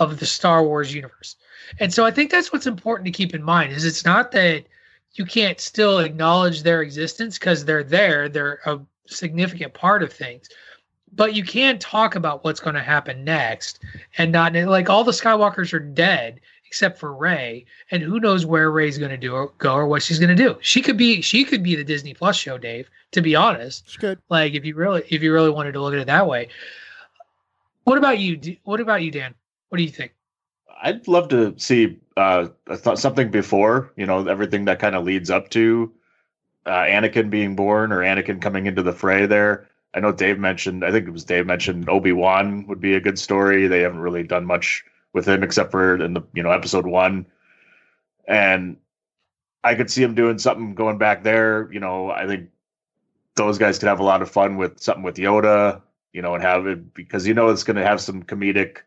of the Star Wars universe. And so I think that's what's important to keep in mind is it's not that you can't still acknowledge their existence because they're there, they're a significant part of things. But you can talk about what's going to happen next and not like all the Skywalkers are dead except for Rey, and who knows where Rey's going to do or go or what she's going to do. She could be she could be the Disney Plus show, Dave. To be honest, It's good. like if you really if you really wanted to look at it that way. What about you? What about you, Dan? What do you think? I'd love to see uh, something before, you know, everything that kind of leads up to uh, Anakin being born or Anakin coming into the fray there. I know Dave mentioned, I think it was Dave mentioned Obi Wan would be a good story. They haven't really done much with him except for in the you know episode one, and I could see him doing something going back there. You know, I think those guys could have a lot of fun with something with Yoda. You know, and have it because you know it's going to have some comedic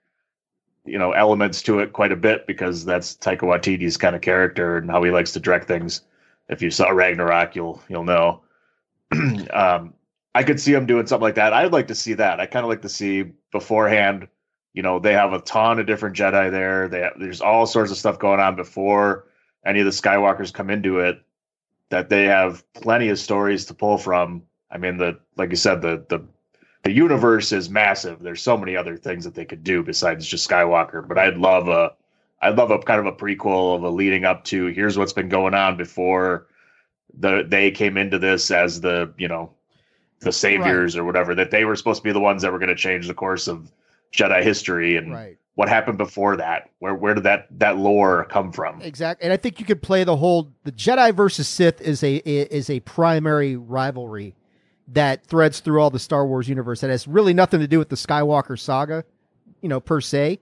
you know elements to it quite a bit because that's Taika Waititi's kind of character and how he likes to direct things. If you saw Ragnarok, you'll you'll know. um, I could see him doing something like that. I'd like to see that. I kind of like to see beforehand. You know, they have a ton of different Jedi there. They have, there's all sorts of stuff going on before any of the Skywalkers come into it. That they have plenty of stories to pull from. I mean, the like you said, the the the universe is massive. There's so many other things that they could do besides just Skywalker. But I'd love a, I'd love a kind of a prequel of a leading up to here's what's been going on before the they came into this as the you know the saviors or whatever that they were supposed to be the ones that were going to change the course of Jedi history and Right. what happened before that. Where where did that that lore come from? Exactly. And I think you could play the whole the Jedi versus Sith is a is a primary rivalry that threads through all the Star Wars universe that has really nothing to do with the Skywalker saga, you know, per se.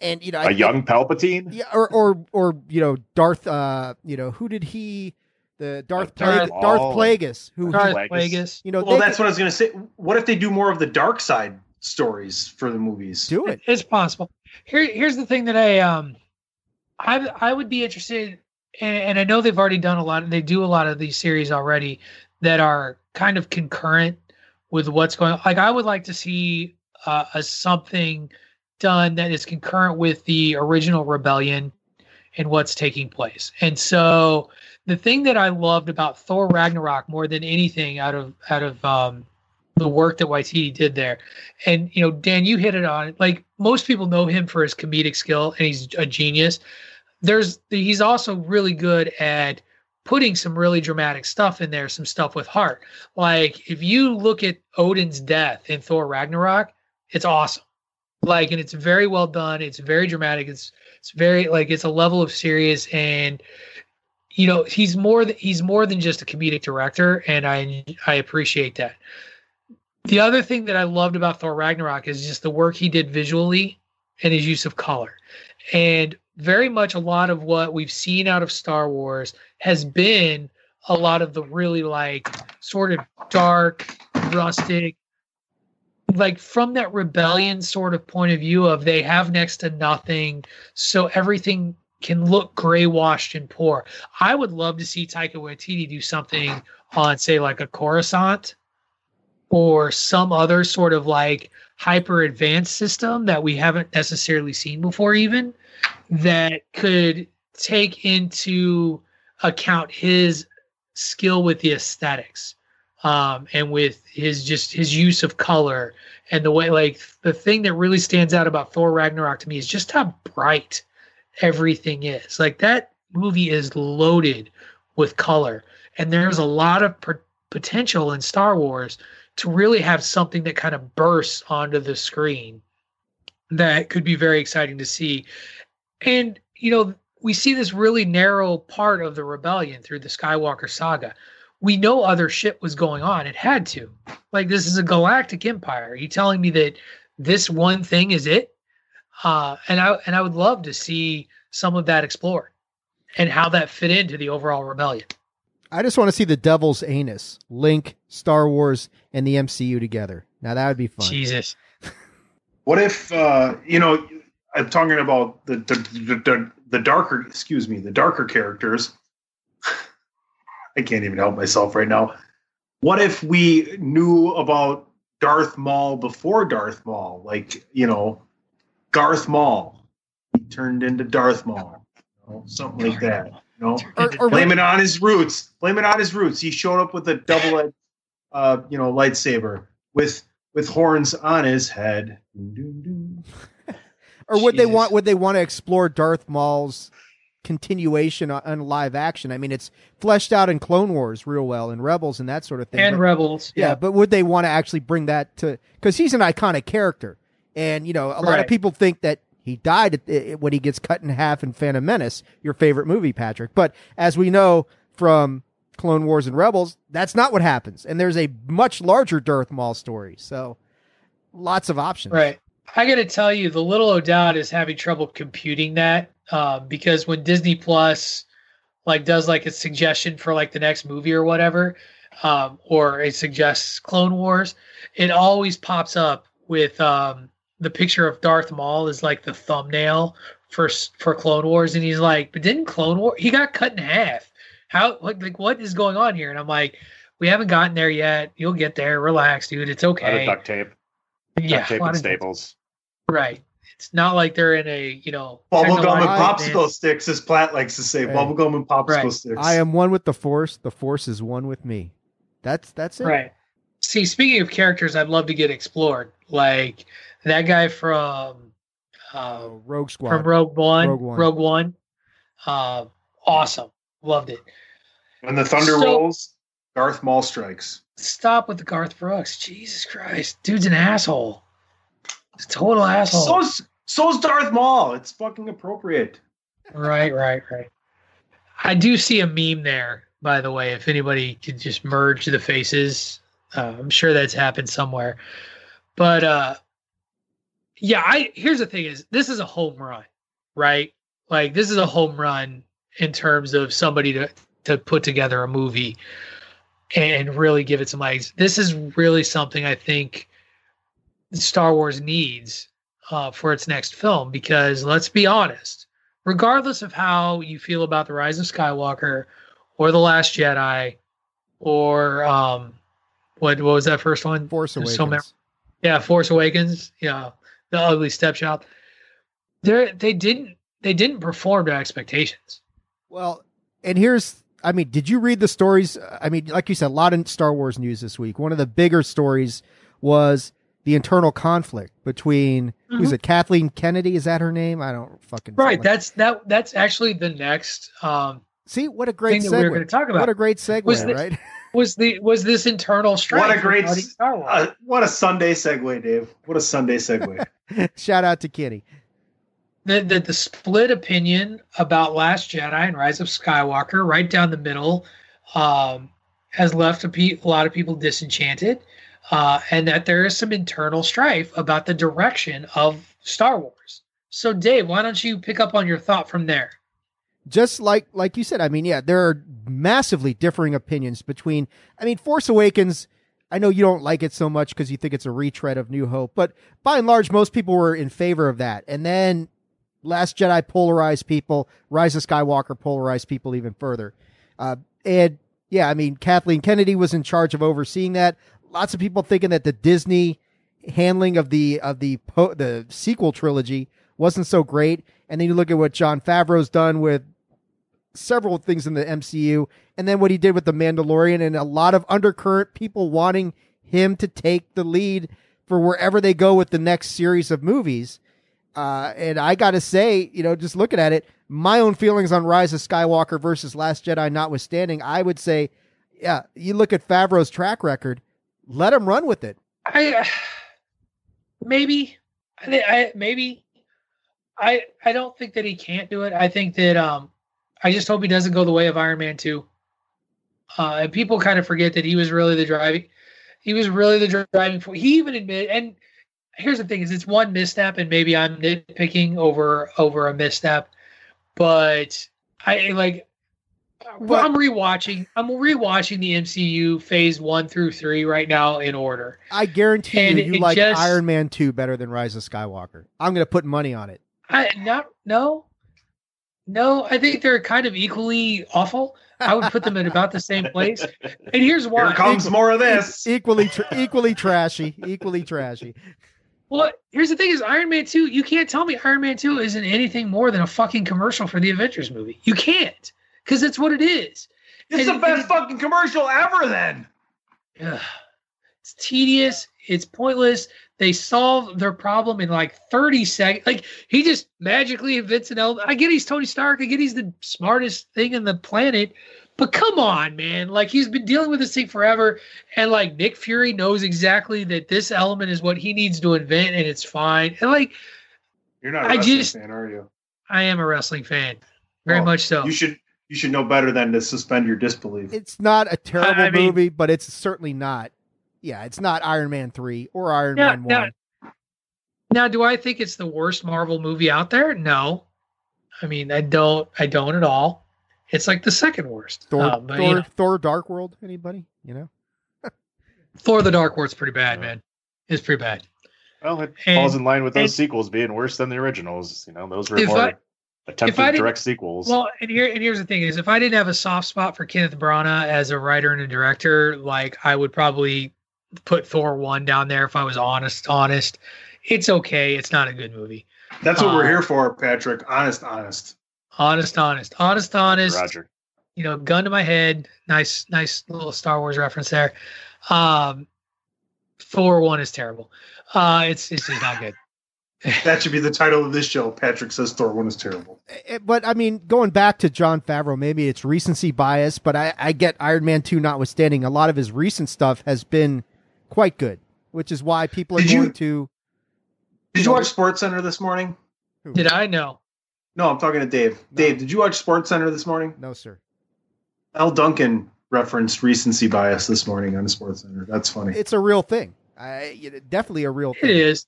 And you know, I A think- young Palpatine? yeah, or or or you know, Darth. Uh, you know, who did he? The Darth Darth Plague, Darth Plagueis, who Darth Plagueis. Plagueis. you know, Well, they that's could what I was going to say. What if they do more of the dark side stories for the movies? do it. It's possible. Here, here's the thing that I um, I I would be interested, and, and I know they've already done a lot. They do a lot of these series already that are kind of concurrent with what's going. on. Like I would like to see uh, a something done that is concurrent with the original rebellion and what's taking place. And so the thing that I loved about Thor Ragnarok more than anything out of out of um, the work that Waititi did there, and you know, Dan, you hit it on. Like most people know him for his comedic skill, and he's a genius. There's he's also really good at putting some really dramatic stuff in there, some stuff with heart. Like if you look at Odin's death in Thor Ragnarok, it's awesome. Like, and it's very well done. It's very dramatic. It's it's very like it's a level of serious and you know he's more than he's more than just a comedic director, and I I appreciate that. The other thing that I loved about Thor Ragnarok is just the work he did visually and his use of color. And very much a lot of what we've seen out of Star Wars has been a lot of the really like sort of dark, rustic, like from that rebellion sort of point of view of they have next to nothing, so everything can look gray washed and poor. I would love to see Taika Waititi do something on, say, like a Coruscant or some other sort of like hyper advanced system that we haven't necessarily seen before, even that could take into account his skill with the aesthetics um, and with his just his use of color and the way like the thing that really stands out about Thor Ragnarok to me is just how bright everything is. Like that movie is loaded with color, and there's a lot of p- potential in Star Wars to really have something that kind of bursts onto the screen that could be very exciting to see. And you know, we see this really narrow part of the rebellion through the Skywalker saga. We know other shit was going on. It had to. Like this is a galactic empire. Are you telling me that this one thing is it? Uh, and I and I would love to see some of that explored and how that fit into the overall rebellion. I just want to see the devil's anus link Star Wars and the MCU together. Now that would be fun. Jesus. What if uh, you know? I'm talking about the the, the the darker. Excuse me, the darker characters. I can't even help myself right now. What if we knew about Darth Maul before Darth Maul? Like you know, Garth Maul. He turned into Darth Maul. You know, something like that. You know, Or, or blame it on his roots. Blame it on his roots. He showed up with a double-edged, uh, you know, lightsaber with with horns on his head. Or would they want would they want to explore Darth Maul's continuation on, on live action? I mean, it's fleshed out in Clone Wars real well and Rebels and that sort of thing. And but- Rebels. yeah, but would they want to actually bring that to because he's an iconic character, and you know a lot of people think that he died when he gets cut in half in Phantom Menace, your favorite movie, Patrick. But as we know from Clone Wars and Rebels, that's not what happens, and there's a much larger Darth Maul story. So lots of options. Right. I got to tell you, the little O'Dowd is having trouble computing that uh, because when Disney Plus like does like a suggestion for like the next movie or whatever, um, or it suggests Clone Wars, it always pops up with um, the picture of Darth Maul is like the thumbnail for for Clone Wars, and he's like, but didn't Clone War he got cut in half? How like, like what is going on here? And I'm like, we haven't gotten there yet. You'll get there. Relax, dude. It's A lot of okay. duct tape, Yeah, duct tape a lot and of- staples. Right. It's not like they're in a, you know, Bubblegum and technological popsicle sticks, as Platt likes to say. Hey. Bubblegum and popsicle Right. sticks. I am one with the Force. The Force is one with me. That's that's it. Right. See, speaking of characters I'd love to get explored, like that guy from uh, Oh, Rogue Squad. from Rogue One. Rogue One. Rogue One. Uh, awesome. Loved it. when the thunder So- rolls, Darth Maul strikes. Stop with the Garth Brooks. Jesus Christ. Dude's an asshole. He's a total asshole. So's so's Darth Maul. It's fucking appropriate. Right, right, right. I do see a meme there, by the way. If anybody could just merge the faces, uh, I'm sure that's happened somewhere. But uh, yeah, I here's the thing: is this is a home run, right? Like this is a home run in terms of somebody to to put together a movie and really give it some legs. This is really something I think Star Wars needs uh, for its next film because let's be honest, regardless of how you feel about the Rise of Skywalker or the Last Jedi or um, what what was that first one? Force Awakens. so Yeah, Force Awakens. Yeah, the ugly stepchild. They they didn't they didn't perform to expectations. Well, and here's, I mean, did you read the stories? I mean, like you said, a lot of Star Wars news this week. One of the bigger stories was the internal conflict between who's it? Kathleen Kennedy is that her name? I don't fucking Mm-hmm. Right. That's that. That's actually the next. Um, see what a great that we were segue. going to talk about. What a great segue, Was the- right? was the was this internal strife? What a great Star Wars. Uh, what a Sunday segue, Dave. What a Sunday segue. Shout out to Kenny. the, the the split opinion about Last Jedi and Rise of Skywalker, right down the middle, um, has left a, pe- a lot of people disenchanted, uh, and that there is some internal strife about the direction of Star Wars. So, Dave, why don't you pick up on your thought from there? Just like like you said i mean yeah there are massively differing opinions between i mean force awakens i know you don't like it so much because you think it's a retread of new hope but by and large most people were in favor of that. And then last jedi polarized people rise of skywalker polarized people even further. Uh, and yeah i mean kathleen kennedy was in charge of overseeing that. Lots of people thinking that the disney handling of the of the po- the sequel trilogy wasn't so great. And then you look at what Jon Favreau's done with several things in the MCU, and then what he did with the Mandalorian, and a lot of undercurrent people wanting him to take the lead for wherever they go with the next series of movies. Uh, and I got to say, you know, just looking at it, my own feelings on Rise of Skywalker versus Last Jedi notwithstanding, I would say, yeah, you look at Favreau's track record, let him run with it. I maybe, I, I maybe, I I don't think that he can't do it. I think that um, I just hope he doesn't go the way of Iron Man two. Uh, and people kind of forget that he was really the driving, he was really the driving force. He even admitted, and here's the thing: is it's one misstep, and maybe I'm nitpicking over over a misstep, but I like. Well, I'm rewatching. I'm rewatching the MCU Phase One through Three right now in order. I guarantee And you, you like just- Iron Man 2 better than Rise of Skywalker. I'm going to put money on it. I not no, no. I think they're kind of equally awful. I would put them in about the same place. And here's why. Here comes more of this. equally tr- equally trashy, equally trashy. Well, here's the thing: is Iron Man two. You can't tell me Iron Man two isn't anything more than a fucking commercial for the Avengers movie. You can't, because that's what it is. It's And- the best and- fucking commercial ever. Then Ugh. It's tedious. It's pointless. They solve their problem in like 30 seconds. Like he just magically invents an element. I get he's Tony Stark. I get he's the smartest thing in the planet. But come on, man. Like he's been dealing with this thing forever. And like Nick Fury knows exactly that this element is what he needs to invent and it's fine. And like you're not a I wrestling just- fan, are you? I am a wrestling fan. Very Well, much so. You should you should know better than to suspend your disbelief. It's not a terrible I mean- movie, but it's certainly not. Yeah, it's not Iron Man 3 or Iron Yeah, Man 1. yeah. Now, do I think it's the worst Marvel movie out there? No. I mean, I don't. I don't at all. It's like the second worst. Thor, Uh, but, Thor, you know, Thor Dark World, anybody? You know? Thor: The Dark World's pretty bad, man. It's pretty bad. Well, it And- falls in line with those and- sequels being worse than the originals. You know, those were more I- attempted direct sequels. Well, and here and here's the thing: is if I didn't have a soft spot for Kenneth Branagh as a writer and a director, like I would probably put Thor one down there. If I was honest, honest, it's okay. It's not a good movie. That's what we're uh, here for, Patrick. Honest, honest. Honest, honest, honest, honest. Roger. you know, gun to my head. Nice, nice little Star Wars reference there. Um, Thor one is terrible. Uh, it's it's just not good. That should be the title of this show. Patrick says Thor one is terrible. Eh, But I mean, going back to Jon Favreau, maybe it's recency bias, but I, I get Iron Man 2 notwithstanding, a lot of his recent stuff has been quite good, which is why people are Did you- going to. Did you watch SportsCenter this morning? Did I know? No, I'm talking to Dave. Dave, did you watch SportsCenter this morning? No, sir. Al Duncan referenced recency bias this morning on SportsCenter. That's funny. It's a real thing. I, definitely a real It thing. is.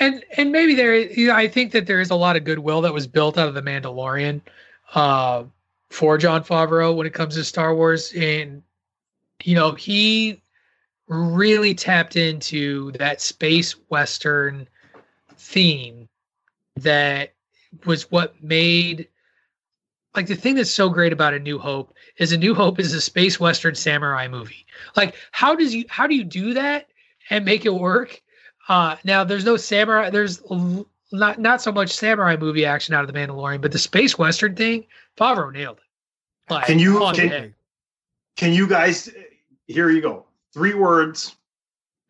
And and maybe there, you know, I think that there is a lot of goodwill that was built out of the Mandalorian uh, for Jon Favreau when it comes to Star Wars, and you know he really tapped into that space western theme that was what made like the thing that's so great about a new hope is a new hope is a space western samurai movie like how does you how do you do that and make it work uh now there's no samurai there's l- not not so much samurai movie action out of the Mandalorian, but the space western thing, Favreau nailed it. Like, Can you- can- Can you guys? Here you go. Three words.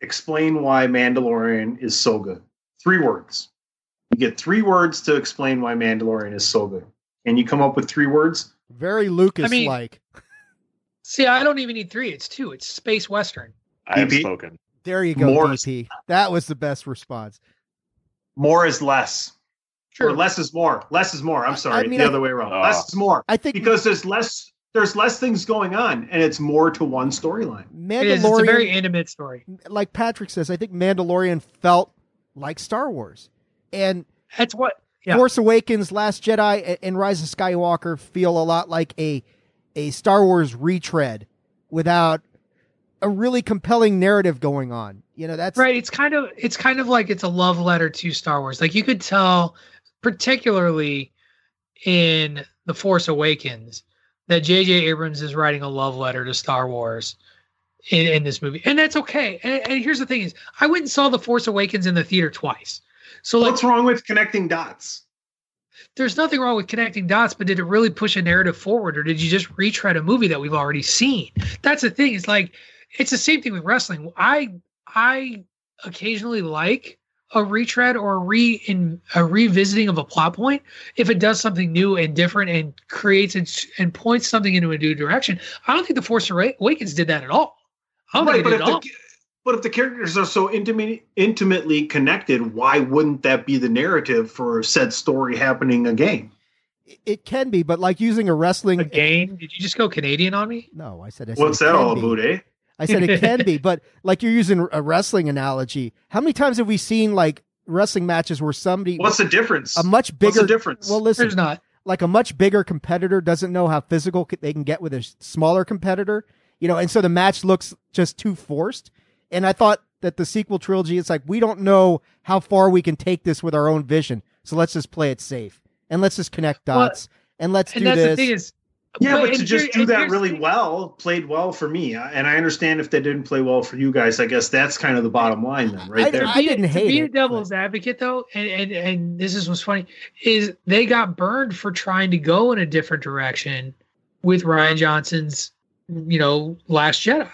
Explain why Mandalorian is so good. Three words. You get three words to explain why Mandalorian is so good. And you come up with three words. Very Lucas i mean- like. See, I don't even need three. It's two. It's space western. I have DP? spoken. There you go, More- DP. That was the best response. More is less. Sure. Or less is more. Less is more. I'm sorry. mean, the I- other way around. Oh. Less is more. I think Because there's less there's less things going on and it's more to one storyline. It is. It's a very intimate story. like Patrick says, I think Mandalorian felt like Star Wars. And That's what. Yeah. Force Awakens, Last Jedi, and Rise of Skywalker feel a lot like a a Star Wars retread without a really compelling narrative going on. You know, that's right it's kind of it's kind of like it's a love letter to star wars like you could tell particularly in the force awakens that jj abrams is writing a love letter to star wars in, in this movie and that's okay and, and here's the thing is i went and saw the force awakens in the theater twice so like What's wrong with connecting dots? there's nothing wrong with connecting dots, but did it really push a narrative forward, or did you just retread a movie that we've already seen? That's the thing. It's like it's the same thing with wrestling. I I occasionally like a retread or a re in a revisiting of a plot point if it does something new and different and creates it and points something into a new direction. I don't think the Force Awakens did that at all. I don't Right, think but it if did at all. the but if the characters are so intimate, intimately connected, why wouldn't that be the narrative for said story happening again? it can be, but like using a wrestling game. did you just go Canadian on me? No, I said I said What's it that all about, eh? I said it can be, but like you're using a wrestling analogy. How many times have we seen like wrestling matches where somebody What's the difference? a much What's bigger the difference? Well, listen, There's not. like a much bigger competitor doesn't know how physical they can get with a smaller competitor, you know, and so the match looks just too forced. And I thought that the sequel trilogy, it's like we don't know how far we can take this with our own vision, so let's just play it safe and let's just connect Well, dots and let's And do that's this. the thing is, yeah, but and to just do that really well played well for me. And I understand if they didn't play well for you guys. I guess that's kind of the bottom line then, right I- there. I didn't to hate be it, a devil's advocate though, and, and and this is what's funny is they got burned for trying to go in a different direction with Rian Johnson's, you know, Last Jedi.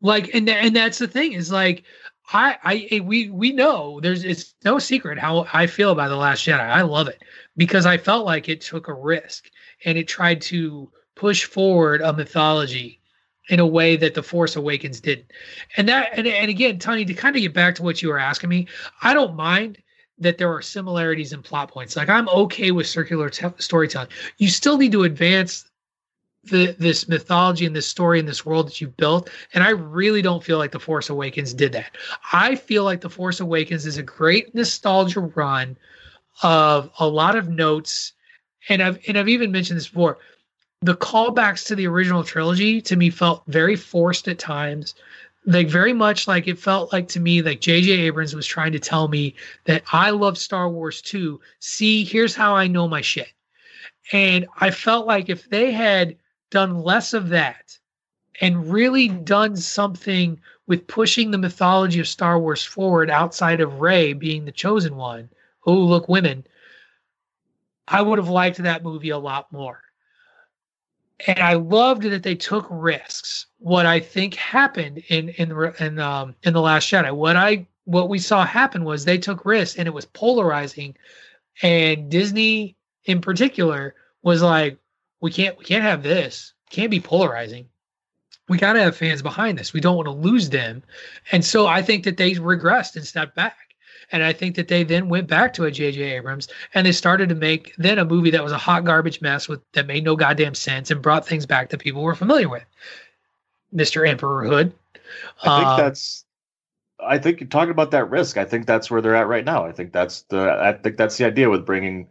Like, and and that's the thing is like, I I eh, we we know there's it's no secret how I feel about the Last Jedi. I love it because I felt like it took a risk and it tried to push forward a mythology in a way that the Force Awakens didn't. And that and, and again, Tony, to kind of get back to what you were asking me, I don't mind that there are similarities in plot points. Like I'm okay with circular te- storytelling. You still need to advance the this mythology and this story and this world that you've built. And I really don't feel like the Force Awakens did that. I feel like the Force Awakens is a great nostalgia run of a lot of notes. And I've and I've even mentioned this before. The callbacks to the original trilogy to me felt very forced at times like very much like it felt like to me like J.J. Abrams was trying to tell me that I love Star Wars too. See, here's how I know my shit. And I felt like if they had done less of that and really done something with pushing the mythology of Star Wars forward outside of Rey being the chosen one, oh look women, I would have liked that movie a lot more and I loved that they took risks. What I think happened in in in um in the Last Jedi, what I what we saw happen was they took risks, and it was polarizing. And Disney, in particular, was like, "We can't we can't have this. can't be polarizing. We got to have fans behind this. We don't want to lose them." And so I think that they regressed and stepped back. And I think that they then went back to a J.J. Abrams and they started to make then a movie that was a hot garbage mess with that made no goddamn sense and brought things back that people were familiar with. Mr. Emperor Hood. I think Um, that's. I think you're talking about that risk. I think that's where they're at right now. I think that's the. I think that's the idea with bringing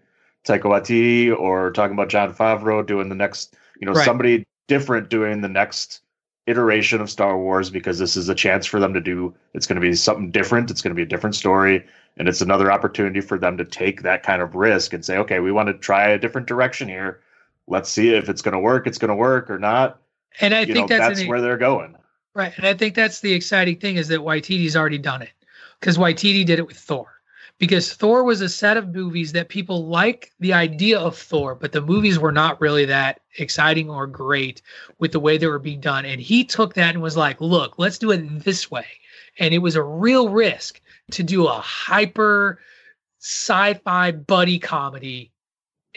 Taika Waititi or talking about Jon Favreau doing the next. You know, Right. somebody different doing the next iteration of Star Wars because this is a chance for them to do. It's going to be something different. It's going to be a different story, and it's another opportunity for them to take that kind of risk and say, okay, we want to try a different direction here. Let's see if it's going to work. It's going to work or not. and I you think know, that's, that's where they're going. right. And I think that's the exciting thing is that Waititi's already done it because Waititi did it with Thor. Because Thor was a set of movies that people like the idea of Thor, but the movies were not really that exciting or great with the way they were being done. And he took that and was like, look, let's do it this way. And it was a real risk to do a hyper sci-fi buddy comedy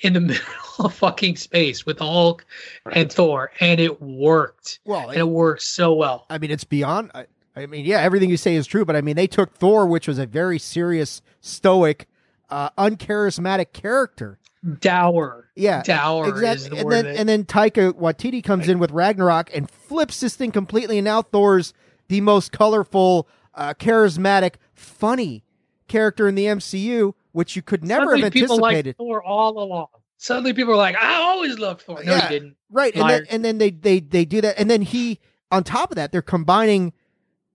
in the middle of fucking space with Hulk and Thor, and it worked. Well, And it worked so well. I mean, it's beyond. I, I mean, yeah, everything you say is true, but I mean, they took Thor, which was a very serious, stoic, uh, uncharismatic character. Dour. Yeah, Dour is exactly. the And then and then Taika Waititi comes in with Ragnarok and flips this thing completely. And now Thor's the most colorful, uh, charismatic, funny character in the MCU, which you could never Suddenly have people liked anticipated. Thor all along. Suddenly people are like, I always loved Thor. No, Yeah. didn't. Right, and then, and then they they they do that, and then he on top of that, they're combining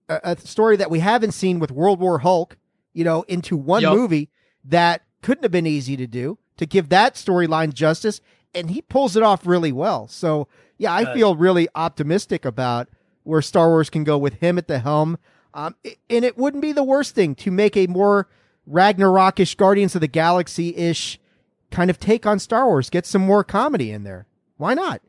a, a story that we haven't seen with World War Hulk, you know, into one Yup. movie that couldn't have been easy to do to give that storyline justice, and he pulls it off really well. So yeah, I feel really optimistic about where Star Wars can go with him at the helm. Um, and it wouldn't be the worst thing to make a more Ragnarokish Guardians of the Galaxy ish kind of take on Star Wars. Get some more comedy in there. Why not?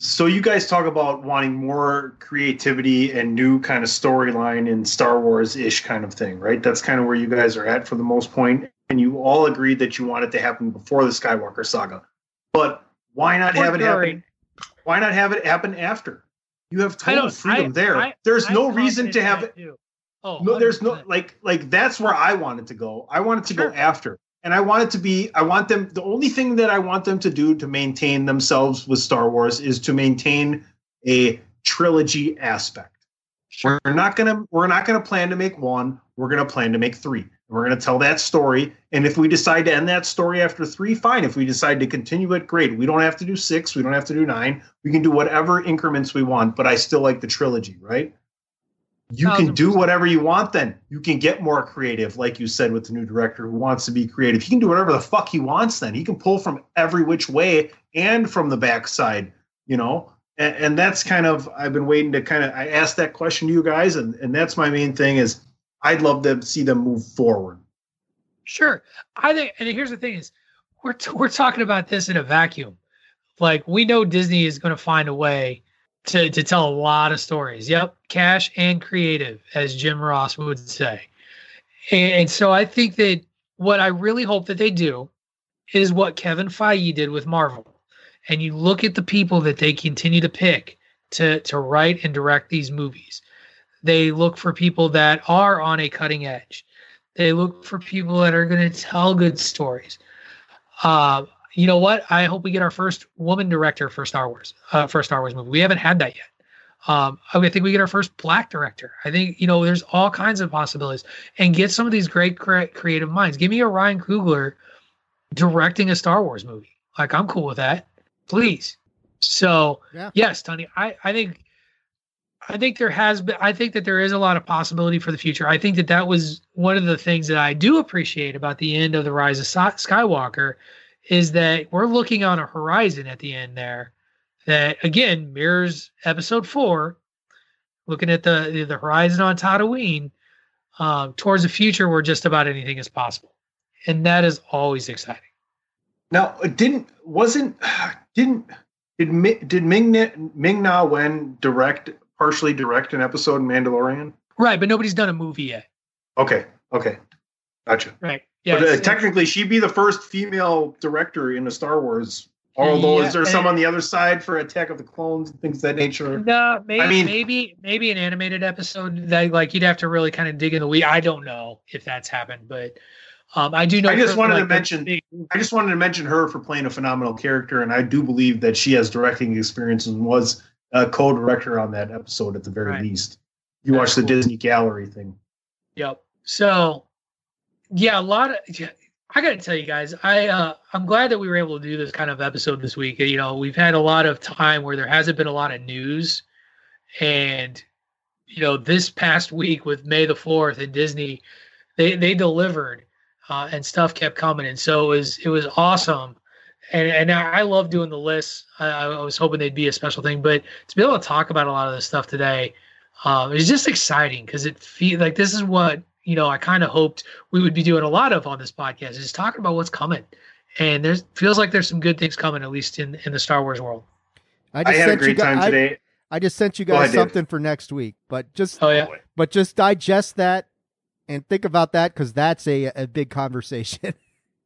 So you guys talk about wanting more creativity and new kind of storyline in Star Wars ish kind of thing, right? That's kind of where you guys are at for the most point, and you all agreed that you want it to happen before the Skywalker saga. But why not have it happen? Why not have it happen after? You have total freedom I- there. I- there's I'm no reason to have it. Oh, No, there's no like like that's where I wanted to go. I wanted to Sure. go after. And I want it to be I want them the only thing that I want them to do to maintain themselves with Star Wars is to maintain a trilogy aspect. We're not gonna we're not gonna plan to make one, we're gonna plan to make three. We're gonna tell that story. And if we decide to end that story after three, fine. If we decide to continue it, great. We don't have to do six, we don't have to do nine. We can do whatever increments we want, but I still like the trilogy, right? You can do whatever you want then. You can get more creative, like you said with the new director who wants to be creative. He can do whatever the fuck he wants then. He can pull from every which way and from the backside, you know? And, and that's kind of I've been waiting to kind of I asked that question to you guys, and, and that's my main thing is I'd love to see them move forward. Sure. I think, and here's the thing: is we're t- we're talking about this in a vacuum. Like we know Disney is going to find a way to to tell a lot of stories. Yep, cash and creative, as Jim Ross would say. And, so I think that what I really hope that they do is what Kevin Feige did with Marvel. And you look at the people that they continue to pick to to write and direct these movies. They look for people that are on a cutting edge. They look for people that are going to tell good stories. Uh, you know what? I hope we get our first woman director for Star Wars, uh, for a Star Wars movie. We haven't had that yet. Um, I think we get our first black director. I think you know there's all kinds of possibilities, and get some of these great cre- creative minds. Give me a Ryan Coogler directing a Star Wars movie. Like I'm cool with that, please. So Yeah. yes, Tony, I I think I think there has been. I think that there is a lot of possibility for the future. I think that that was one of the things that I do appreciate about the end of the Rise of Skywalker, is that we're looking on a horizon at the end there, that again mirrors Episode Four, looking at the the horizon on Tatooine, um, towards a future where just about anything is possible, and that is always exciting. Now, it didn't wasn't didn't did did Ming Ming Na Wen direct partially direct an episode in Mandalorian? Right, but nobody's done a movie yet. Okay, okay, gotcha. Right. Yeah. but uh, technically, she'd be the first female director in a Star Wars. Although, Yeah, is there some on the other side for Attack of the Clones and things of that nature? No, maybe I mean- maybe maybe an animated episode that like you'd have to really kind of dig in the weed. I don't know if that's happened, but um, I do know. I just wanted to like, the mention- big- I just wanted to mention her for playing a phenomenal character, and I do believe that she has directing experience and was a co-director on that episode at the very Right. least. You That's watched the cool. Disney Gallery thing. Yep. So, yeah, a lot of. yeah, I got to tell you guys, I uh, I'm glad that we were able to do this kind of episode this week. You know, we've had a lot of time where there hasn't been a lot of news, and you know, this past week with May the Fourth and Disney, they they delivered, uh, and stuff kept coming, and so it was it was awesome. And, and I love doing the lists. I, I was hoping they'd be a special thing, but to be able to talk about a lot of this stuff today, um, it's just exciting because it feels like this is what you know, I kind of hoped we would be doing a lot of on this podcast is talking about what's coming. And there's feels like there's some good things coming, at least in in the Star Wars world. I, I had a great time today. I just sent you guys something for next week, but just oh yeah, but just digest that and think about that because that's a a big conversation.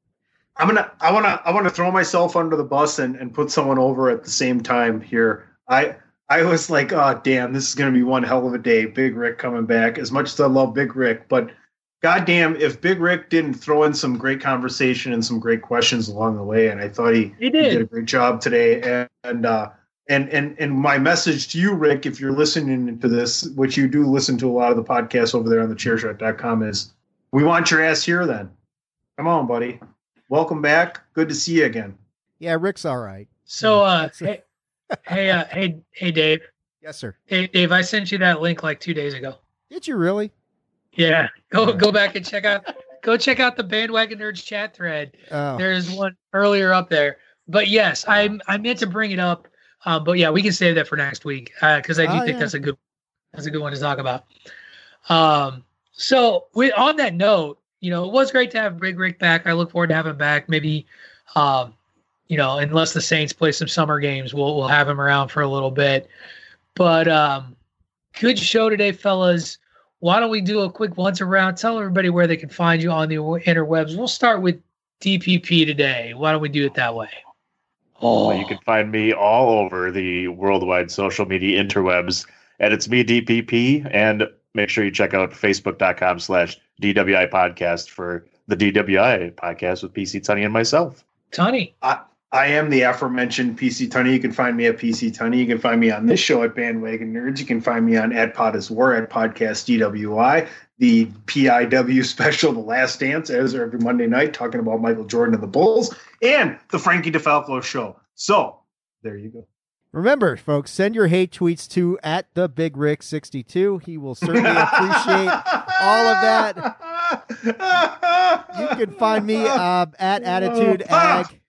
I'm gonna I wanna I wanna throw myself under the bus and, and put someone over at the same time here. I I was like, oh damn, this is gonna be one hell of a day. Big Rick coming back. As much as I love Big Rick, but goddamn, if Big Rick didn't throw in some great conversation and some great questions along the way, and I thought he, he, did. he did a great job today. And, and uh and and and my message to you, Rick, if you're listening to this, which you do listen to a lot of the podcasts over there on the chairshot.com, is we want your ass here then. Come on, buddy. Welcome back. Good to see you again. Yeah, Rick's all right. So uh hey hey uh, hey hey Dave. Yes, sir. Hey Dave, I sent you that link like two days ago. Did you really? Yeah. Go go back and check out go check out the bandwagon nerds chat thread. Oh. There's one earlier up there. But yes, I I meant to bring it up um, but yeah, we can save that for next week because uh, I do oh, think yeah. that's a good that's a good one to talk about. Um, so we, on that note, you know, it was great to have Big Rick back. I look forward to having him back. Maybe, um, you know, unless the Saints play some summer games, we'll we'll have him around for a little bit. But um, good show today, fellas. Why don't we do a quick once around? Tell everybody where they can find you on the interwebs. We'll start with DPP today. Why don't we do it that way? Oh. You can find me all over the worldwide social media interwebs at It's Me DPP. And make sure you check out facebook.com slash DWI podcast for the DWI podcast with PC Tunney and myself. Tunney. I, I am the aforementioned PC Tunney. You can find me at PC Tunney. You can find me on this show at Bandwagon Nerds. You can find me on at POD is WAR at Podcast DWI the PIW special, The Last Dance, as every Monday night, talking about Michael Jordan and the Bulls, and the Frankie DeFalco show. So there you go. Remember, folks, send your hate tweets to at the Big Rick 62. He will certainly appreciate all of that. You can find me uh, at Attitude Ag.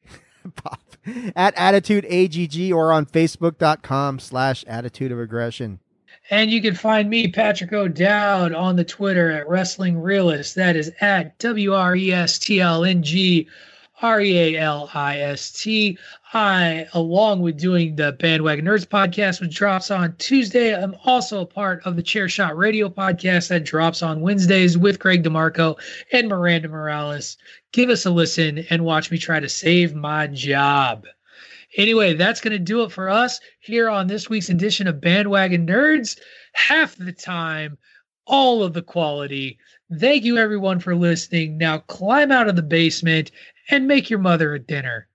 At Attitude AGG or on Facebook.com slash Attitude of Aggression. And you can find me, Patrick O'Dowd, on the Twitter at Wrestling Realist. That is at W R E S T L N G R E A L I S T. I, along with doing the Bandwagon Nerds podcast, which drops on Tuesday, I'm also a part of the Chairshot Radio podcast that drops on Wednesdays with Greg DeMarco and Miranda Morales. Give us a listen and watch me try to save my job. Anyway, that's going to do it for us here on this week's edition of Bandwagon Nerds. Half the time, all of the quality. Thank you, everyone, for listening. Now climb out of the basement and make your mother a dinner.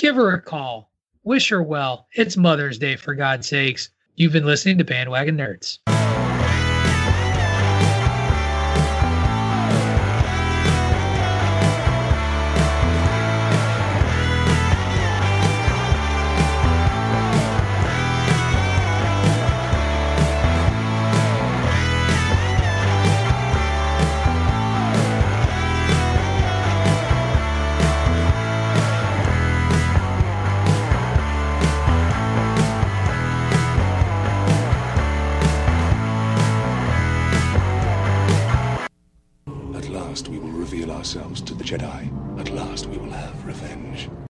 Give her a call. Wish her well. It's Mother's Day, for God's sakes. You've been listening to Bandwagon Nerds.